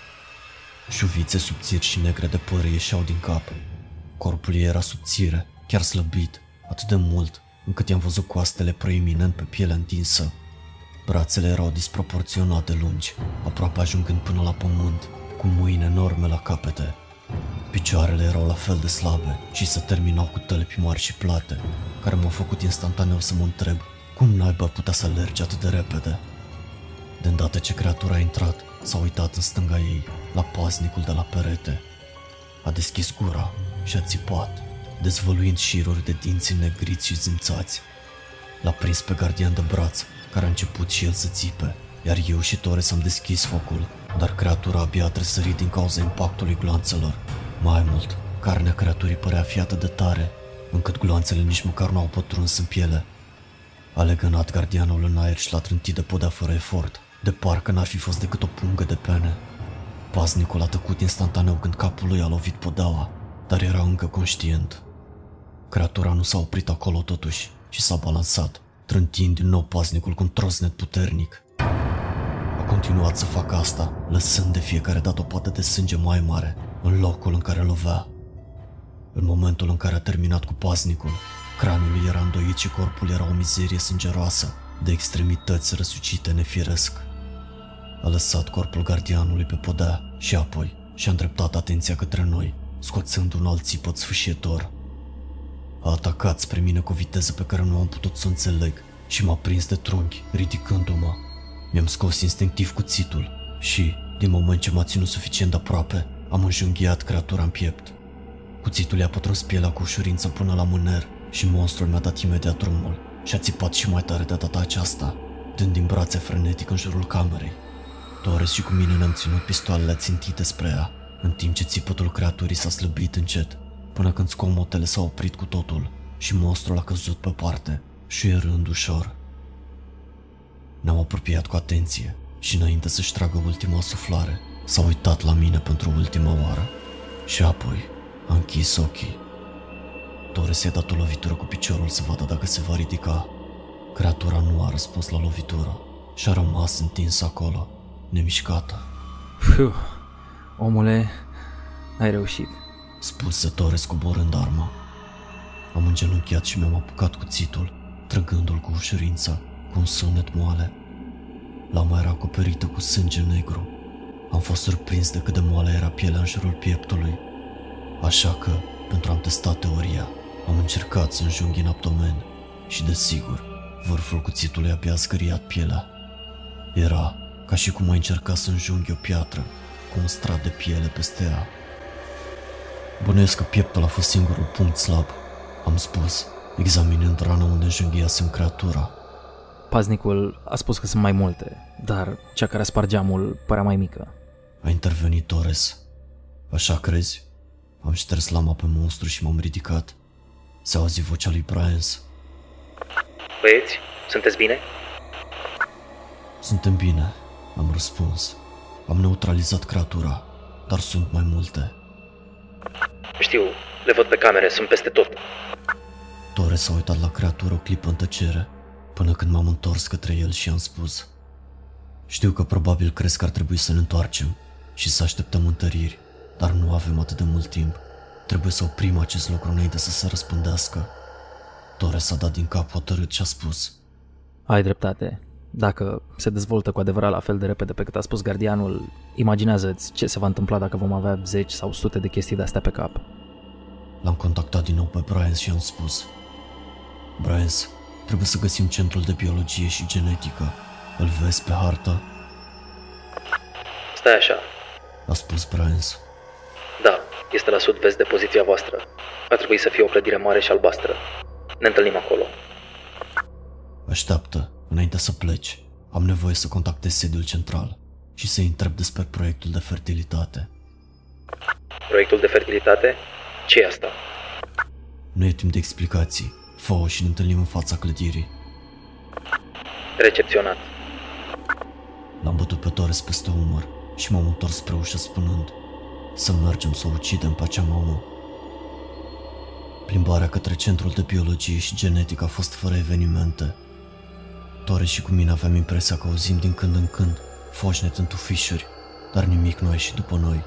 Șuvițe subțiri și negre de păr ieșeau din cap. Corpul ei era subțire, chiar slăbit, atât de mult, încât i-am văzut coastele proeminent pe pielea întinsă. Brațele erau disproporționat de lungi, aproape ajungând până la pământ, cu mâini enorme la capete. Picioarele erau la fel de slabe și se terminau cu tălpi mari și plate, care m-au făcut instantaneu să mă întreb cum naiba putea să alerge atât de repede. De îndată ce creatura a intrat, s-a uitat în stânga ei, la paznicul de la perete. A deschis gura și a țipat, dezvăluind șiruri de dinți negriți și zimțați. L-a prins pe gardian de braț, care a început și el să țipe, iar eu și Torres am deschis focul, dar creatura abia a tresărit din cauza impactului gloanțelor. Mai mult, carnea creaturii părea fiată de tare, încât gloanțele nici măcar nu au pătruns în piele. A legănat gardianul în aer și l-a trântit de podea fără efort, de parcă n-ar fi fost decât o pungă de pene. Paznicul a tăcut instantaneu când capul lui a lovit podeaua, dar era încă conștient. Creatura nu s-a oprit acolo totuși și s-a balansat, trântind din nou paznicul cu un trosnet puternic. A continuat să facă asta, lăsând de fiecare dată o pată de sânge mai mare în locul în care lovea. În momentul în care a terminat cu paznicul, craniul lui era îndoit și corpul era o mizerie sângeroasă, de extremități răsucite nefiresc. A lăsat corpul gardianului pe podea și apoi și-a îndreptat atenția către noi, scoțând un alt țipăt sfâșietor. A atacat spre mine cu o viteză pe care nu am putut să o înțeleg și m-a prins de trunchi, ridicându-mă. Mi-am scos instinctiv cuțitul și, din moment ce m-a ținut suficient de aproape, am înjunghiat creatura în piept. Cuțitul i-a pătruns pielea cu ușurință până la mâner și monstrul mi-a dat imediat drumul și a țipat și mai tare de data aceasta, dând din brațe frenetic în jurul camerei. Torres și cu mine ne-am ținut pistoalele țintite spre ea, în timp ce țipătul creaturii s-a slăbit încet, până când scomotele s-au oprit cu totul și monstrul a căzut pe parte, șuierând ușor. Ne-am apropiat cu atenție și înainte să-și tragă ultima suflare, s-a uitat la mine pentru ultima oară și apoi a închis ochii. Torres i-a dat o lovitură cu piciorul să vadă dacă se va ridica. Creatura nu a răspuns la lovitură și a rămas întins acolo, nemișcată. Fiu, omule, ai reușit. Spuse Torres coborând arma. Am îngenunchiat și mi-am apucat cuțitul, trăgându-l cu ușurință, cu un sunet moale. Lama era acoperită cu sânge negru. Am fost surprins de cât de moale era pielea în jurul pieptului. Așa că, pentru a-mi testa teoria, am încercat să înjunghi în abdomen și, desigur, vârful cuțitului abia scăriat pielea. Era ca și cum ai încerca să înjunghi o piatră cu un strat de piele peste ea. Bănuiesc că pieptul a fost singurul punct slab, am spus, examinând rana unde înjunghiasem creatura. Paznicul a spus că sunt mai multe, dar cea care spart geamul părea mai mică. A intervenit Torres. Așa crezi? Am șters lama pe monstru și m-am ridicat. Se auzi vocea lui Bryans. Băieți, sunteți bine? Suntem bine, am răspuns. Am neutralizat creatura, dar sunt mai multe. Știu, le văd pe camere, sunt peste tot. Torres s-a uitat la creatură o clipă în tăcere, până când m-am întors către el și am spus Știu că probabil crezi că ar trebui să ne întoarcem și să așteptăm întăriri, dar nu avem atât de mult timp. Trebuie să oprim acest lucru înainte să se răspândească. Torres a dat din cap hotărât și a spus Ai dreptate. Dacă se dezvoltă cu adevărat la fel de repede pe cât a spus gardianul, imaginează-ți ce se va întâmpla dacă vom avea zeci sau sute de chestii de astea pe cap. L-am contactat din nou pe Brian și am spus Brian, trebuie să găsim centrul de biologie și genetică. Îl vezi pe hartă? Stai așa. A spus Brian. Da, este la sud-vest de poziția voastră. Ar trebui să fie o clădire mare și albastră. Ne întâlnim acolo. Așteaptă, înainte să pleci. Am nevoie să contactez sediul central și să-i întreb despre proiectul de fertilitate. Proiectul de fertilitate? ce e asta? Nu e timp de explicații. fă și ne întâlnim în fața clădirii. Recepționat. L-am bătut pe Torres peste umăr și m-am întors spre ușă spunând să mergem să o ucidem pe acea mamă. Plimbarea către centrul de biologie și genetică a fost fără evenimente. Torres și cu mine aveam impresia că auzim din când în când foșnet în tufișuri, dar nimic nu a ieșit după noi.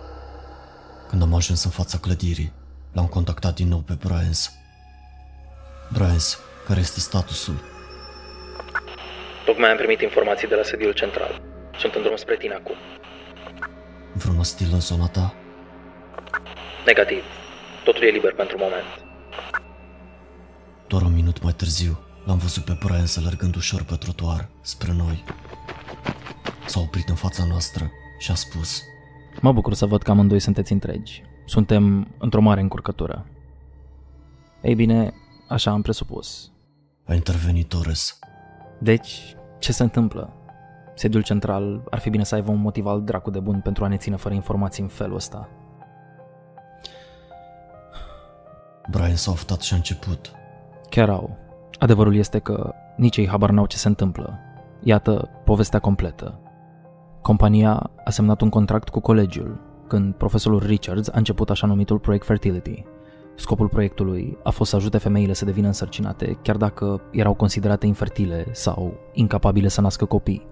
Când am ajuns în fața clădirii, L-am contactat din nou pe Bryans. Bryans, care este statusul? Tocmai am primit informații de la sediul central. Sunt în drum spre tine acum. Vreun ostil în zona ta? Negativ. Totul e liber pentru moment. Doar un minut mai târziu, l-am văzut pe Brian să alergând ușor pe trotuar, spre noi. S-a oprit în fața noastră și a spus Mă bucur să văd că amândoi sunteți întregi. Suntem într-o mare încurcătură. Ei bine, așa am presupus. A intervenit Torres. Deci, ce se întâmplă? Sediul central ar fi bine să aibă un motiv al dracu de bun pentru a ne ține fără informații în felul ăsta. Brian s-a oftat și a început. Chiar au. Adevărul este că nici ei habar n-au ce se întâmplă. Iată povestea completă. Compania a semnat un contract cu colegiul, când profesorul Richards a început așa numitul proiect Fertility. Scopul proiectului a fost să ajute femeile să devină însărcinate, chiar dacă erau considerate infertile sau incapabile să nască copii.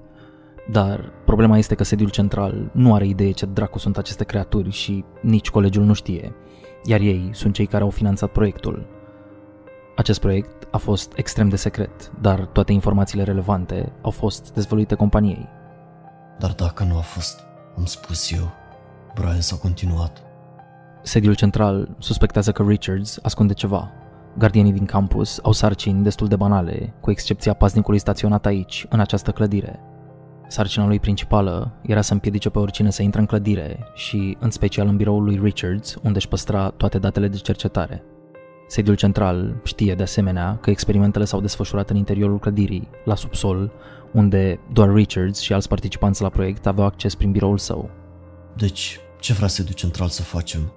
Dar problema este că sediul central nu are idee ce dracu sunt aceste creaturi și nici colegiul nu știe, iar ei sunt cei care au finanțat proiectul. Acest proiect a fost extrem de secret, dar toate informațiile relevante au fost dezvăluite companiei. Dar dacă nu a fost, am spus eu. Brian s-a continuat. Sediul central suspectează că Richards ascunde ceva. Gardienii din campus au sarcini destul de banale, cu excepția paznicului staționat aici, în această clădire. Sarcina lui principală era să împiedice pe oricine să intre în clădire și, în special în biroul lui Richards, unde își păstra toate datele de cercetare. Sediul central știe de asemenea că experimentele s-au desfășurat în interiorul clădirii, la subsol, unde doar Richards și alți participanți la proiect aveau acces prin biroul său. Deci, ce vrea sediul central să facem?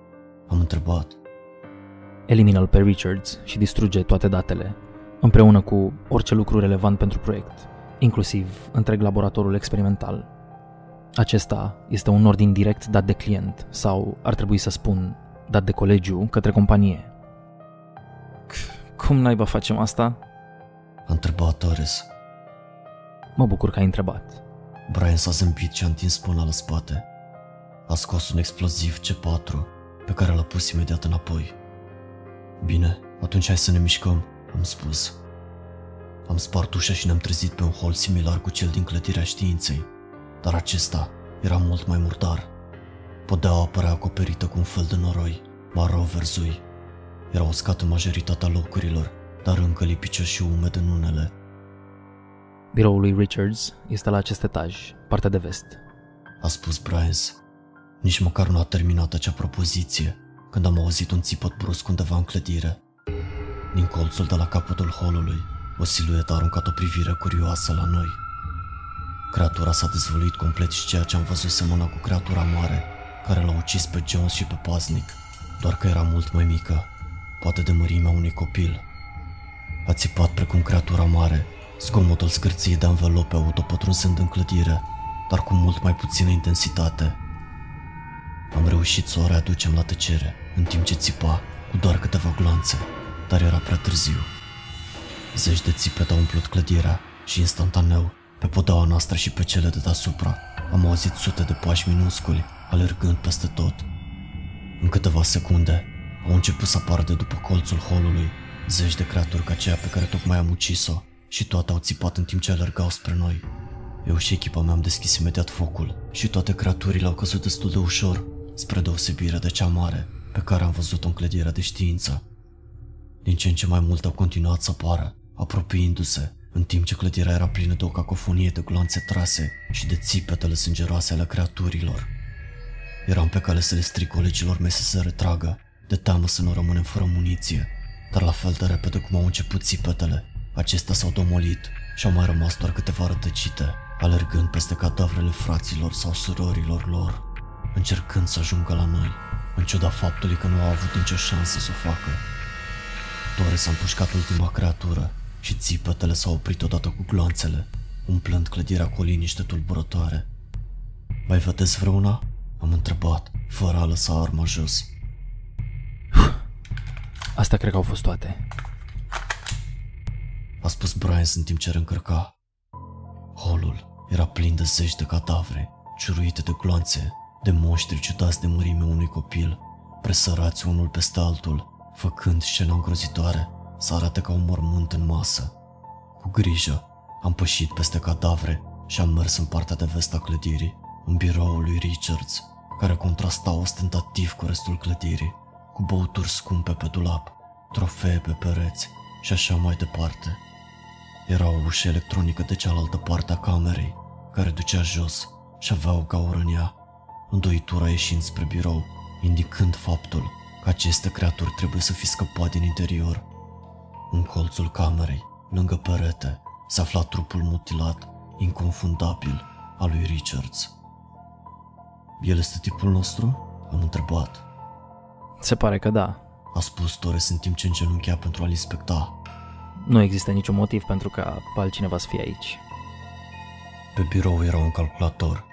Am întrebat. Elimină-l pe Richards și distruge toate datele, împreună cu orice lucru relevant pentru proiect, inclusiv întreg laboratorul experimental. Acesta este un ordin direct dat de client, sau ar trebui să spun, dat de colegiu către companie. Cum naiba facem asta? A întrebat Torres. Mă bucur că ai întrebat. Brian s-a zâmbit și a întins până la spate. A scos un exploziv C4 pe care l-a pus imediat înapoi. Bine, atunci hai să ne mișcăm, am spus. Am spart ușa și ne-am trezit pe un hol similar cu cel din clădirea științei, dar acesta era mult mai murdar. Podeaua părea acoperită cu un fel de noroi, maro verzui. Era uscat în majoritatea locurilor, dar încă lipicios și umed în unele. Biroul lui Richards este la acest etaj, partea de vest. A spus Bryans. Nici măcar nu a terminat acea propoziție, când am auzit un țipăt brusc undeva în clădire. Din colțul de la capătul holului, o siluetă a aruncat o privire curioasă la noi. Creatura s-a dezvăluit complet și ceea ce am văzut semăna cu creatura mare, care l-a ucis pe Jones și pe paznic, doar că era mult mai mică, poate de mărimea unui copil. A țipat precum creatura mare, zgomotul scârției de anvelope auto pătrunzând în clădire, dar cu mult mai puțină intensitate. Am reușit să o readucem la tăcere, în timp ce țipa, cu doar câteva gloanțe, dar era prea târziu. Zeci de țipete au umplut clădirea și instantaneu, pe podaua noastră și pe cele de deasupra, am auzit sute de pași minusculi alergând peste tot. În câteva secunde, au început să apară de după colțul holului zeci de creaturi ca aceea pe care tocmai am ucis-o și toate au țipat în timp ce alergau spre noi. Eu și echipa mea am deschis imediat focul și toate creaturile au căzut destul de ușor, spre deosebire de cea mare pe care am văzut-o în clădirea de știință. Din ce în ce mai mult au continuat să apară, apropiindu-se, în timp ce clădirea era plină de o cacofonie de gloanțe trase și de țipetele sângeroase ale creaturilor. Eram pe cale să le stric colegilor mei să se retragă, de teamă să nu rămânem fără muniție, dar la fel de repede cum au început țipetele, acestea s-au domolit și au mai rămas doar câteva rătăcite, alergând peste cadavrele fraților sau surorilor lor, încercând să ajungă la noi, în ciuda faptului că nu au avut nicio șansă să o facă. Doar s-a împușcat ultima creatură și țipetele s-au oprit odată cu gloanțele, umplând clădirea cu o liniște tulburătoare. Mai vedeți vreuna? Am întrebat, fără a lăsa arma jos. Asta cred că au fost toate. A spus Brian în timp ce reîncărca. Holul era plin de zeci de cadavre, ciuruite de gloanțe, de moștri ciudați de mărime unui copil, presărați unul peste altul, făcând scena îngrozitoare să arate ca un mormânt în masă. Cu grijă, Am pășit peste cadavre și am mers în partea de vest a clădirii, în biroul lui Richards, care contrasta ostentativ cu restul clădirii, cu băuturi scumpe pe dulap, trofee pe pereți și așa mai departe. Era o ușă electronică de cealaltă parte a camerei, care ducea jos și avea o gaură în ea, îndoitura ieșind spre birou, indicând faptul că aceste creaturi trebuie să fi scăpat din interior. În colțul camerei, lângă perete, se afla trupul mutilat, inconfundabil, al lui Richards. El este tipul nostru? Am întrebat. Se pare că da. A spus Torres în timp ce îngenunchea pentru a-l inspecta. Nu există niciun motiv pentru ca altcineva să fie aici. Pe birou era un calculator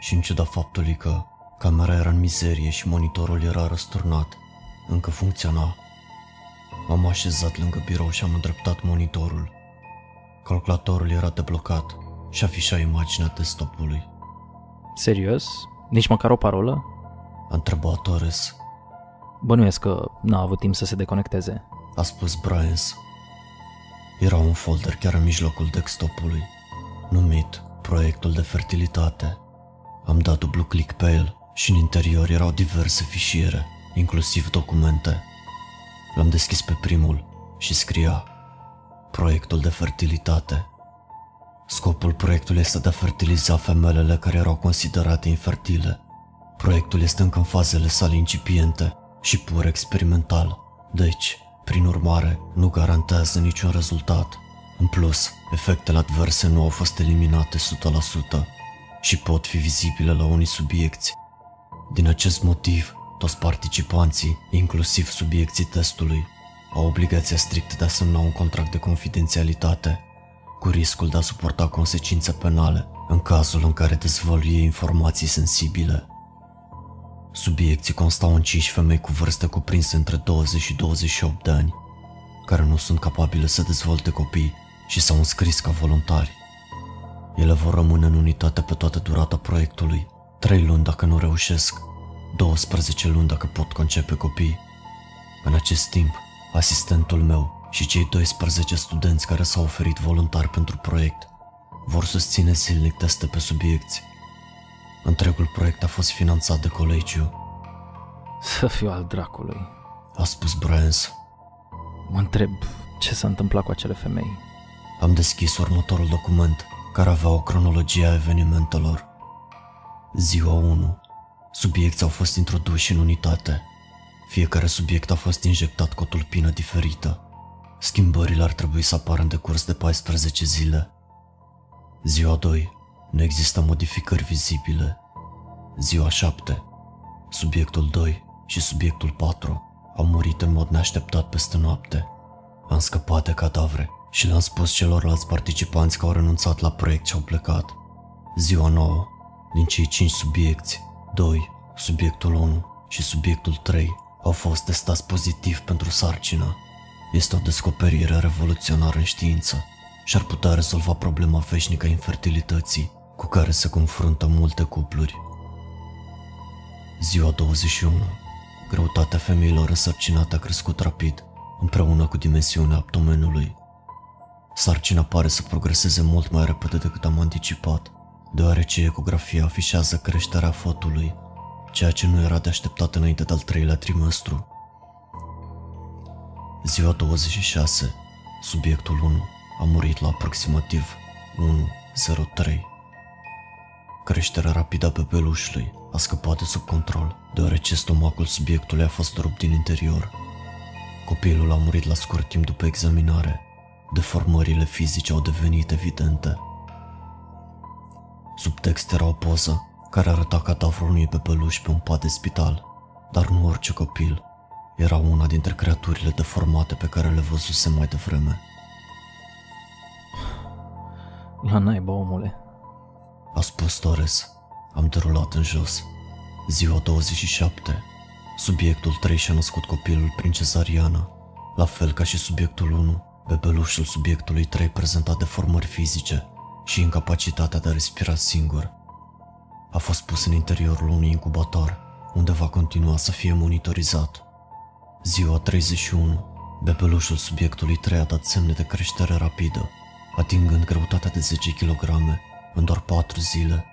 și în ciuda faptului că camera era în mizerie și monitorul era răsturnat, încă funcționa. M-am așezat lângă birou și am îndreptat monitorul. Calculatorul era deblocat și afișa imaginea desktopului. Serios? Nici măcar o parolă? A întrebat Torres. Bănuiesc că n-a avut timp să se deconecteze. A spus Bryans. Era un folder chiar în mijlocul desktopului, numit Proiectul de fertilitate. Am dat dublu click pe el și în interior erau diverse fișiere, inclusiv documente. L-am deschis pe primul și scria Proiectul de fertilitate. Scopul proiectului este de a fertiliza femelele care erau considerate infertile. Proiectul este încă în fazele sale incipiente și pur experimental, deci, prin urmare, nu garantează niciun rezultat. În plus, efectele adverse nu au fost eliminate 100% și pot fi vizibile la unii subiecti. Din acest motiv, toți participanții, inclusiv subiecții testului, au obligația strictă de a semna un contract de confidențialitate, cu riscul de a suporta consecințe penale în cazul în care dezvăluie informații sensibile. Subiecții constau în cinci femei cu vârste cuprinse între 20 și 28 de ani, care nu sunt capabile să dezvolte copii și s-au înscris ca voluntari. Ele vor rămâne în unitate pe toată durata proiectului, 3 luni dacă nu reușesc, 12 luni dacă pot concepe copii. În acest timp, asistentul meu și cei 12 studenți care s-au oferit voluntari pentru proiect vor susține zilnic teste pe subiecti. Întregul proiect a fost finanțat de colegiu, Să fiu al dracului. a spus Bryans. Mă întreb ce s-a întâmplat cu acele femei. Am deschis următorul document, care avea o cronologie a evenimentelor. Ziua 1. Subiecții au fost introduși în unitate. Fiecare subiect a fost injectat cu o tulpină diferită. Schimbările ar trebui să apară în decurs de 14 zile. Ziua 2. Nu există modificări vizibile. Ziua 7. Subiectul 2 și subiectul 4 au murit în mod neașteptat peste noapte. Am scăpat de cadavre și le-am spus celorlalți participanți că au renunțat la proiect și au plecat. Ziua 9. Din cei 5 subiecti, 2, subiectul 1 și subiectul 3 au fost testați pozitiv pentru sarcină. Este o descoperire revoluționară în știință și ar putea rezolva problema veșnică a infertilității cu care se confruntă multe cupluri. Ziua 21. Greutatea femeilor însărcinate a crescut rapid, împreună cu dimensiunea abdomenului. Sarcina pare să progreseze mult mai repede decât am anticipat, deoarece ecografia afișează creșterea fătului, ceea ce nu era de așteptat înainte de al treilea trimestru. Ziua 26. Subiectul 1 a murit la aproximativ 1.03. Creșterea rapidă a bebelușului a scăpat de sub control, deoarece stomacul subiectului a fost rupt din interior. Copilul a murit la scurt timp după examinare. Deformările fizice au devenit evidente. Sub text era o poză care arăta cadavrul unui bebeluș pe un pat de spital, dar nu orice copil. Era una dintre creaturile deformate pe care le văzusem mai devreme. La naiba, omule. A spus Torres. Am derulat în jos. Ziua 27. Subiectul 3 și-a născut copilul prin cezariană. La fel ca și subiectul 1, bebelușul subiectului 3 prezenta deformări fizice și incapacitatea de a respira singur. A fost pus în interiorul unui incubator, unde va continua să fie monitorizat. Ziua 31. Bebelușul subiectului 3 a dat semne de creștere rapidă. atingând greutatea de 10 kg în doar 4 zile.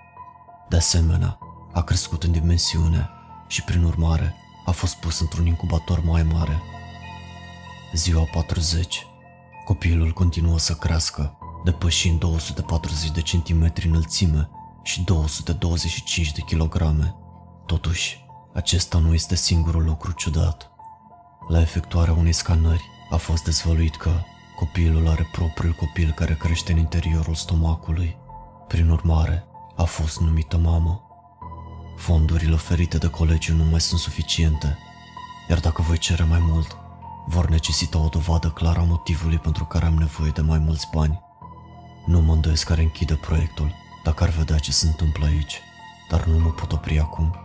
De asemenea, a crescut în dimensiune și, prin urmare, a fost pus într-un incubator mai mare. Ziua 40. Copilul continuă să crească, depășind 240 de centimetri înălțime și 225 de kilograme. Totuși, acesta nu este singurul lucru ciudat. La efectuarea unei scanări a fost dezvăluit că copilul are propriul copil care crește în interiorul stomacului. Prin urmare, a fost numită mamă. Fondurile oferite de colegiu nu mai sunt suficiente, iar dacă voi cere mai mult, vor necesita o dovadă clară a motivului pentru care am nevoie de mai mulți bani. Nu mă îndoiesc care închide proiectul, dacă ar vedea ce se întâmplă aici, dar nu mă pot opri acum.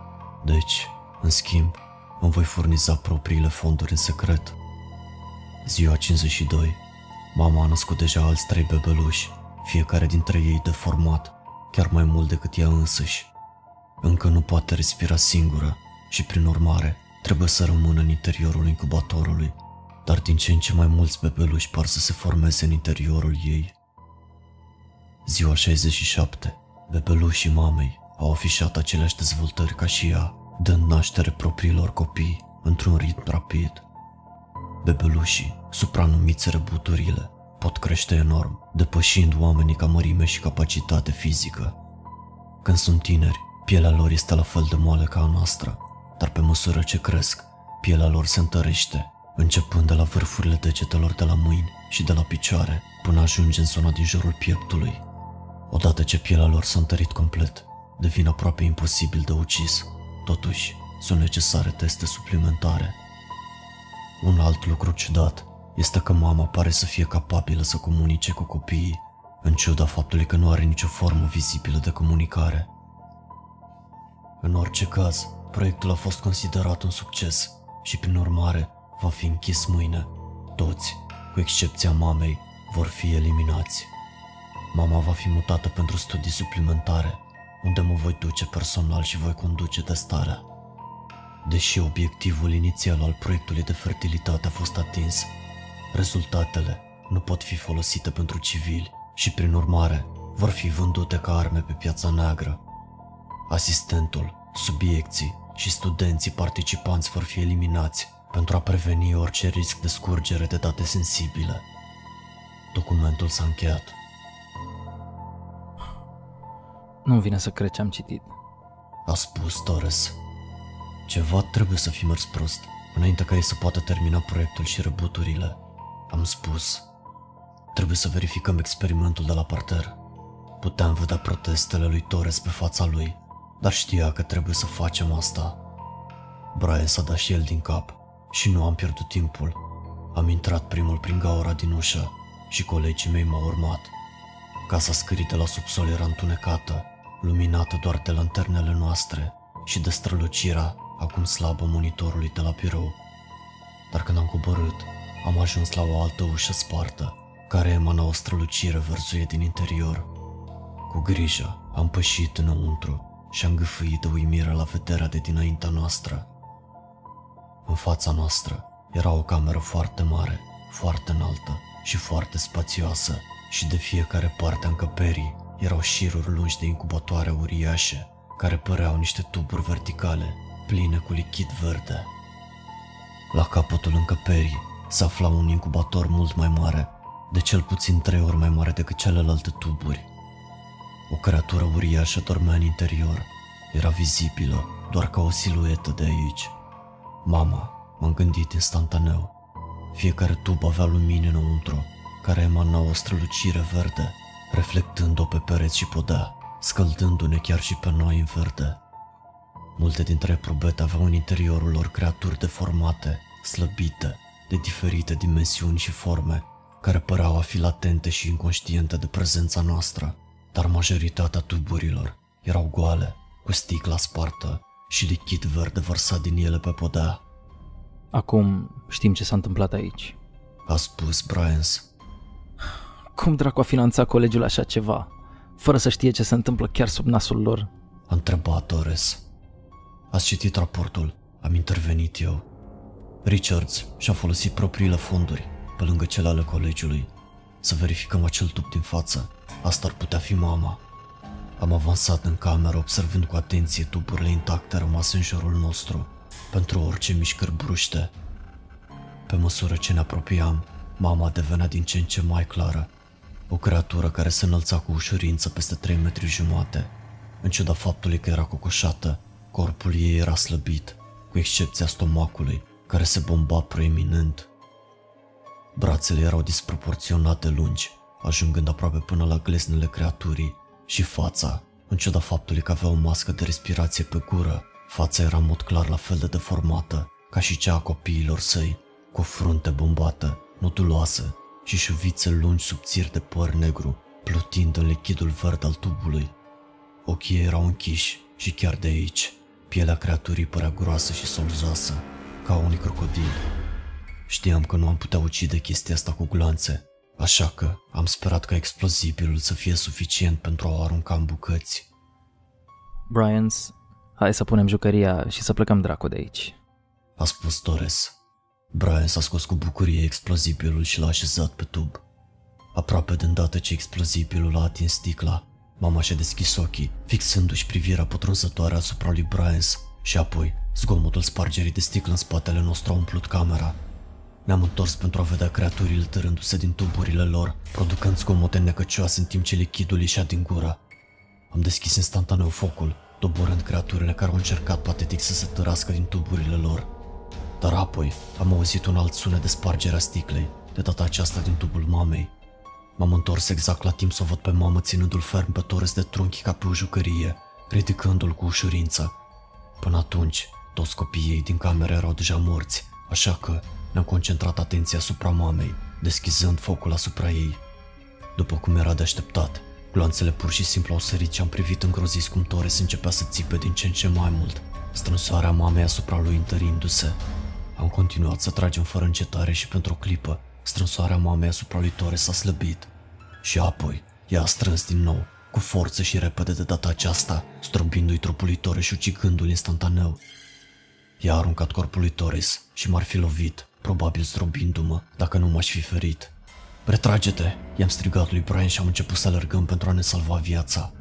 Deci, în schimb, îmi voi furniza propriile fonduri în secret. Ziua 52. Mama a născut deja alți trei bebeluși, fiecare dintre ei deformat, chiar mai mult decât ea însăși. Încă nu poate respira singură și, prin urmare, trebuie să rămână în interiorul incubatorului, dar din ce în ce mai mulți bebeluși par să se formeze în interiorul ei. Ziua 67. Bebelușii mamei au afișat aceleași dezvoltări ca și ea, dând naștere propriilor copii într-un ritm rapid. Bebelușii, supranumiți rebuturile, pot crește enorm, depășind oamenii ca mărime și capacitate fizică. Când sunt tineri, pielea lor este la fel de moale ca a noastră, dar pe măsură ce cresc, pielea lor se întărește, începând de la vârfurile degetelor de la mâini și de la picioare, până ajunge în zona din jurul pieptului. Odată ce pielea lor s-a întărit complet, devin aproape imposibil de ucis. Totuși, sunt necesare teste suplimentare. Un alt lucru ciudat este că mama pare să fie capabilă să comunice cu copiii, în ciuda faptului că nu are nicio formă vizibilă de comunicare. În orice caz, proiectul a fost considerat un succes și, prin urmare, va fi închis mâine. Toți, cu excepția mamei, vor fi eliminați. Mama va fi mutată pentru studii suplimentare, unde mă voi duce personal și voi conduce testarea. Deși obiectivul inițial al proiectului de fertilitate a fost atins, rezultatele nu pot fi folosite pentru civili și, prin urmare, vor fi vândute ca arme pe piața neagră. Asistentul, subiecții și studenții participanți vor fi eliminați pentru a preveni orice risc de scurgere de date sensibile. Documentul s-a încheiat. Nu vine să cred ce am citit. A spus Torres. Ceva trebuie să fi mers prost, înainte ca ei să poată termina proiectul și rebuturile. Am spus. Trebuie să verificăm experimentul de la parter. Puteam vedea protestele lui Torres pe fața lui, dar știa că trebuie să facem asta. Brian s-a dat și el din cap și nu am pierdut timpul. Am intrat primul prin gaura din ușă și colegii mei m-au urmat. Casa scărită la subsol era întunecată luminată doar de lanternele noastre și de strălucirea acum slabă monitorului de la birou. Dar când am coborât, am ajuns la o altă ușă spartă, care emana o strălucire vărzuie din interior. Cu grijă am pășit înăuntru și am gâfâit de uimire la vederea de dinaintea noastră. În fața noastră era o cameră foarte mare, foarte înaltă și foarte spațioasă și de fiecare parte a încăperii erau șiruri lungi de incubatoare uriașe, care păreau niște tuburi verticale, pline cu lichid verde. La capătul încăperii se afla un incubator mult mai mare, de cel puțin trei ori mai mare decât celelalte tuburi. O creatură uriașă dormea în interior, era vizibilă doar ca o siluetă de aici. Mama, m-am gândit instantaneu. Fiecare tub avea lumini înăuntru, care emana o strălucire verde reflectând-o pe pereți și podea, scăldându-ne chiar și pe noi în verde. Multe dintre probete aveau în interiorul lor creaturi deformate, slăbite, de diferite dimensiuni și forme, care păreau a fi latente și inconștiente de prezența noastră, dar majoritatea tuburilor erau goale, cu sticla spartă și lichid verde vărsat din ele pe podea. Acum știm ce s-a întâmplat aici. A spus Bryans. Cum dracu a finanțat colegiul așa ceva, fără să știe ce se întâmplă chiar sub nasul lor? A întrebat Torres. Ați citit raportul, am intervenit eu. Richards și-a folosit propriile fonduri, pe lângă cele ale colegiului. să verificăm acel tub din față. Asta ar putea fi mama. Am avansat în cameră observând cu atenție tuburile intacte rămase în jurul nostru, pentru orice mișcări bruște. Pe măsură ce ne apropiam, mama devenea din ce în ce mai clară. O creatură care se înălța cu ușurință peste 3 metri jumate. În ciuda faptului că era cocoșată, corpul ei era slăbit, cu excepția stomacului, care se bomba proeminent. Brațele erau disproporționate lungi, ajungând aproape până la gleznele creaturii, și fața, în ciuda faptului că avea o mască de respirație pe gură, fața era în mod clar la fel de deformată, ca și cea a copiilor săi, cu o frunte bombată, noduloasă și șuvițe lungi subțiri de păr negru, plutind în lichidul verde al tubului. Ochii erau închiși și chiar de aici, pielea creaturii părea groasă și solzoasă, ca unui crocodil. Știam că nu am putea ucide chestia asta cu glanțe, așa că am sperat ca explozibilul să fie suficient pentru a o arunca în bucăți. Bryans, hai să punem jucăria și să plecăm dracu de aici. A spus Torres. Brian s-a scos cu bucurie explozibilul și l-a așezat pe tub. Aproape de îndată ce explozibilul a atins sticla, mama și-a deschis ochii, fixându-și privirea pătrunzătoare asupra lui Brian și apoi zgomotul spargerii de sticlă în spatele nostru a umplut camera. Ne-am întors pentru a vedea creaturile târându-se din tuburile lor, producând zgomote necăcioase în timp ce lichidul ieșea din gură. Am deschis instantaneu focul, doborând creaturile care au încercat patetic să se tărască din tuburile lor. Dar apoi am auzit un alt sunet de spargere a sticlei, de data aceasta din tubul mamei. M-am întors exact la timp să o văd pe mamă ținându-l ferm pe Torres de trunchi ca pe o jucărie, ridicându-l cu ușurință. Până atunci, toți copiii ei din cameră erau deja morți, așa că ne-am concentrat atenția asupra mamei, deschizând focul asupra ei. După cum era de așteptat, gloanțele pur și simplu au sărit și am privit îngrozit cum Torres începea să țipe din ce în ce mai mult, strânsoarea mamei asupra lui întărindu-se. Am continuat să tragem fără încetare și pentru o clipă, strânsoarea mamei asupra lui Torres s-a slăbit. Și apoi, ea a strâns din nou, cu forță și repede de data aceasta, strobindu-i trupul lui Torres și ucigându-l instantaneu. I-a aruncat corpul lui Torres și m-ar fi lovit, probabil zdrobindu-mă, dacă nu m-aș fi ferit. Retrage-te! I-am strigat lui Brian și am început să alergăm pentru a ne salva viața.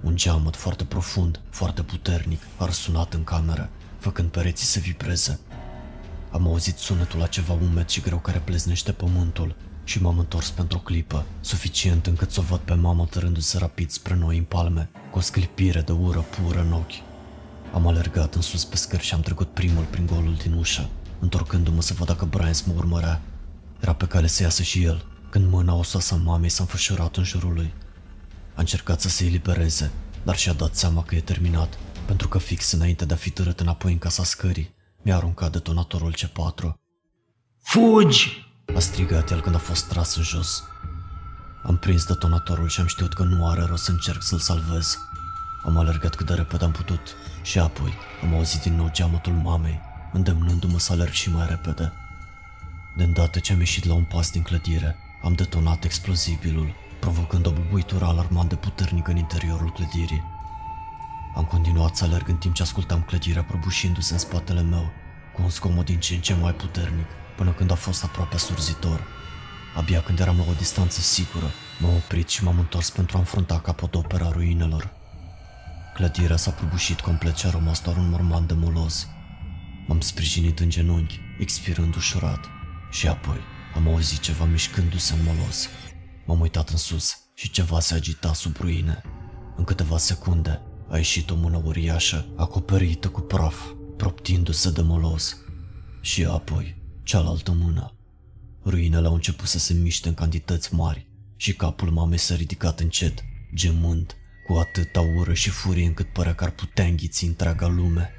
Un geamăt foarte profund, foarte puternic, a răsunat în cameră, făcând pereții să vibreze. Am auzit sunetul la ceva umed și greu care pleznește pământul și m-am întors pentru o clipă, suficient încât să o văd pe mamă tărându-se rapid spre noi în palme, cu o sclipire de ură pură în ochi. Am alergat în sus pe scări și am trecut primul prin golul din ușă, întorcându-mă să văd dacă Brian mă urmărea. Era pe cale să iasă și el, când mâna osoasă mamei s-a înfășurat în jurul lui. A încercat să se elibereze, dar și-a dat seama că e terminat, pentru că fix înainte de a fi târât înapoi în casa scării, mi-a aruncat detonatorul C4. Fugi! A strigat el când a fost tras în jos. Am prins detonatorul și am știut că nu are rost să încerc să-l salvez. Am alergat cât de repede am putut și apoi am auzit din nou geamătul mamei, îndemnându-mă să alerg și mai repede. De îndată ce am ieșit la un pas din clădire, am detonat explozibilul, provocând o bubuitură alarmant de puternică în interiorul clădirii. Am continuat să alerg în timp ce ascultam clădirea prăbușindu-se în spatele meu, cu un zgomot din ce în ce mai puternic, până când a fost aproape surzitor. Abia când eram la o distanță sigură, m-am oprit și m-am întors pentru a înfrunta capodopera ruinelor. Clădirea s-a prăbușit complet și a rămas doar un morman de moloz. M-am sprijinit în genunchi, expirând ușurat, și apoi am auzit ceva mișcându-se în molos. M-am uitat în sus și ceva se agita sub ruine. În câteva secunde a ieșit o mână uriașă, acoperită cu praf, proptindu-se de molos. Și apoi, cealaltă mână. Ruinele au început să se miște în cantități mari și capul mamei s-a ridicat încet, gemând, cu atâta ură și furie încât părea că ar putea înghiți întreaga lume.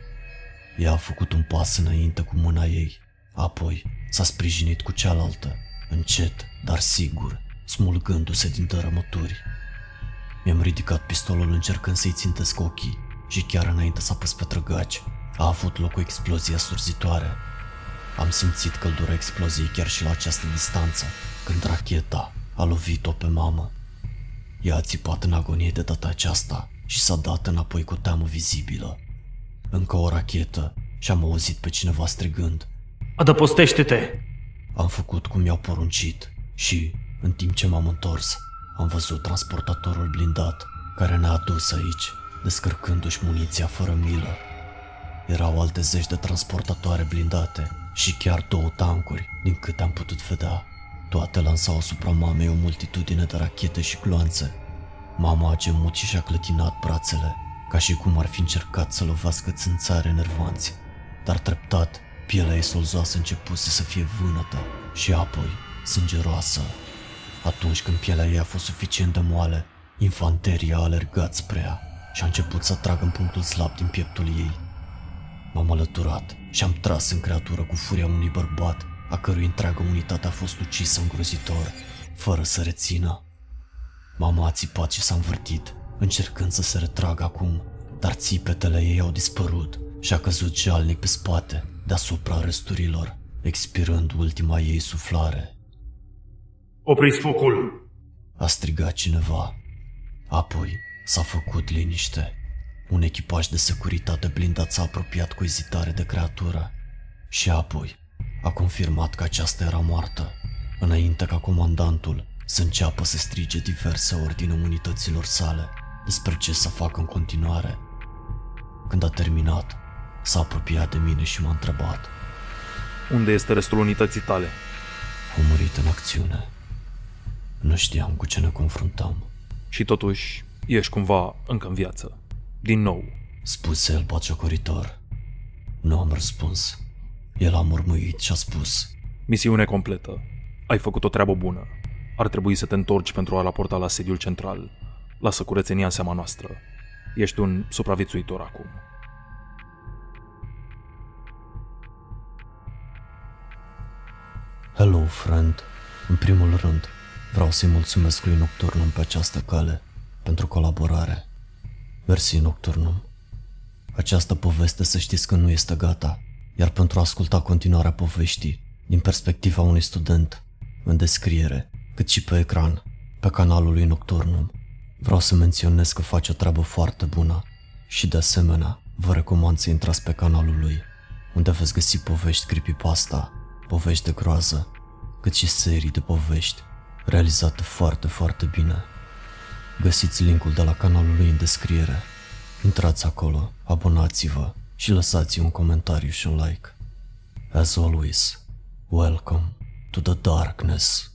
Ea a făcut un pas înainte cu mâna ei, apoi s-a sprijinit cu cealaltă, încet, dar sigur, smulgându-se din tărămături. Mi-am ridicat pistolul încercând să-i țintesc ochii și chiar înainte să apăs pe trăgaci, a avut loc o explozie surzitoare. Am simțit căldura exploziei chiar și la această distanță, când racheta a lovit-o pe mamă. Ea a țipat în agonie de data aceasta și s-a dat înapoi cu teamă vizibilă. Încă o rachetă și am auzit pe cineva strigând. Adăpostește-te! Am făcut cum mi-au poruncit și, În timp ce m-am întors, am văzut transportatorul blindat care ne-a adus aici, descărcându-și muniția fără milă. Erau alte zeci de transportatoare blindate și chiar două tancuri, din câte am putut vedea. Toate lansau asupra mamei o multitudine de rachete și gloanțe. Mama a gemut și și-a clătinat brațele, ca și cum ar fi încercat să lovească țânțare nervanți. Dar treptat, pielea ei solzoasă începuse să fie vânătă și apoi sângeroasă. Atunci când pielea ei a fost suficient de moale, infanteria a alergat spre ea și a început să tragă în punctul slab din pieptul ei. M-am alăturat și am tras în creatură cu furia unui bărbat, a cărui întreagă unitate a fost ucisă îngrozitor, fără să rețină. Mama a țipat și s-a învârtit, încercând să se retragă acum, dar țipetele ei au dispărut și a căzut jalnic pe spate, deasupra resturilor, expirând ultima ei suflare. Opriți focul! A strigat cineva. Apoi s-a făcut liniște. Un echipaj de securitate blindat s-a apropiat cu ezitare de creatură și apoi a confirmat că aceasta era moartă, înainte ca comandantul să înceapă să strige diverse ordine unităților sale despre ce să facă în continuare. Când a terminat, s-a apropiat de mine și m-a întrebat. Unde este restul unității tale? Au murit în acțiune. Nu știam cu ce ne confruntam. Și totuși, ești cumva încă în viață. Din nou. Spuse el baciocoritor. Nu am răspuns. El a murmuit și a spus. Misiune completă. Ai făcut o treabă bună. Ar trebui să te întorci pentru a raporta la sediul central. Lasă curățenia în seama noastră. Ești un supraviețuitor acum. Hello, friend. În primul rând, vreau să-i mulțumesc lui Nocturnum pe această cale pentru colaborare. Mersi, Nocturnum. Această poveste să știți că nu este gata, iar pentru a asculta continuarea poveștii, din perspectiva unui student, în descriere, cât și pe ecran, pe canalul lui Nocturnum, vreau să menționez că face o treabă foarte bună și de asemenea vă recomand să intrați pe canalul lui, unde veți găsi povești creepypasta, povești de groază, cât și serii de povești realizate foarte, foarte bine. Găsiți linkul de la canalul lui în descriere. Intrați acolo, abonați-vă și lăsați un comentariu și un like. As always, welcome to the darkness.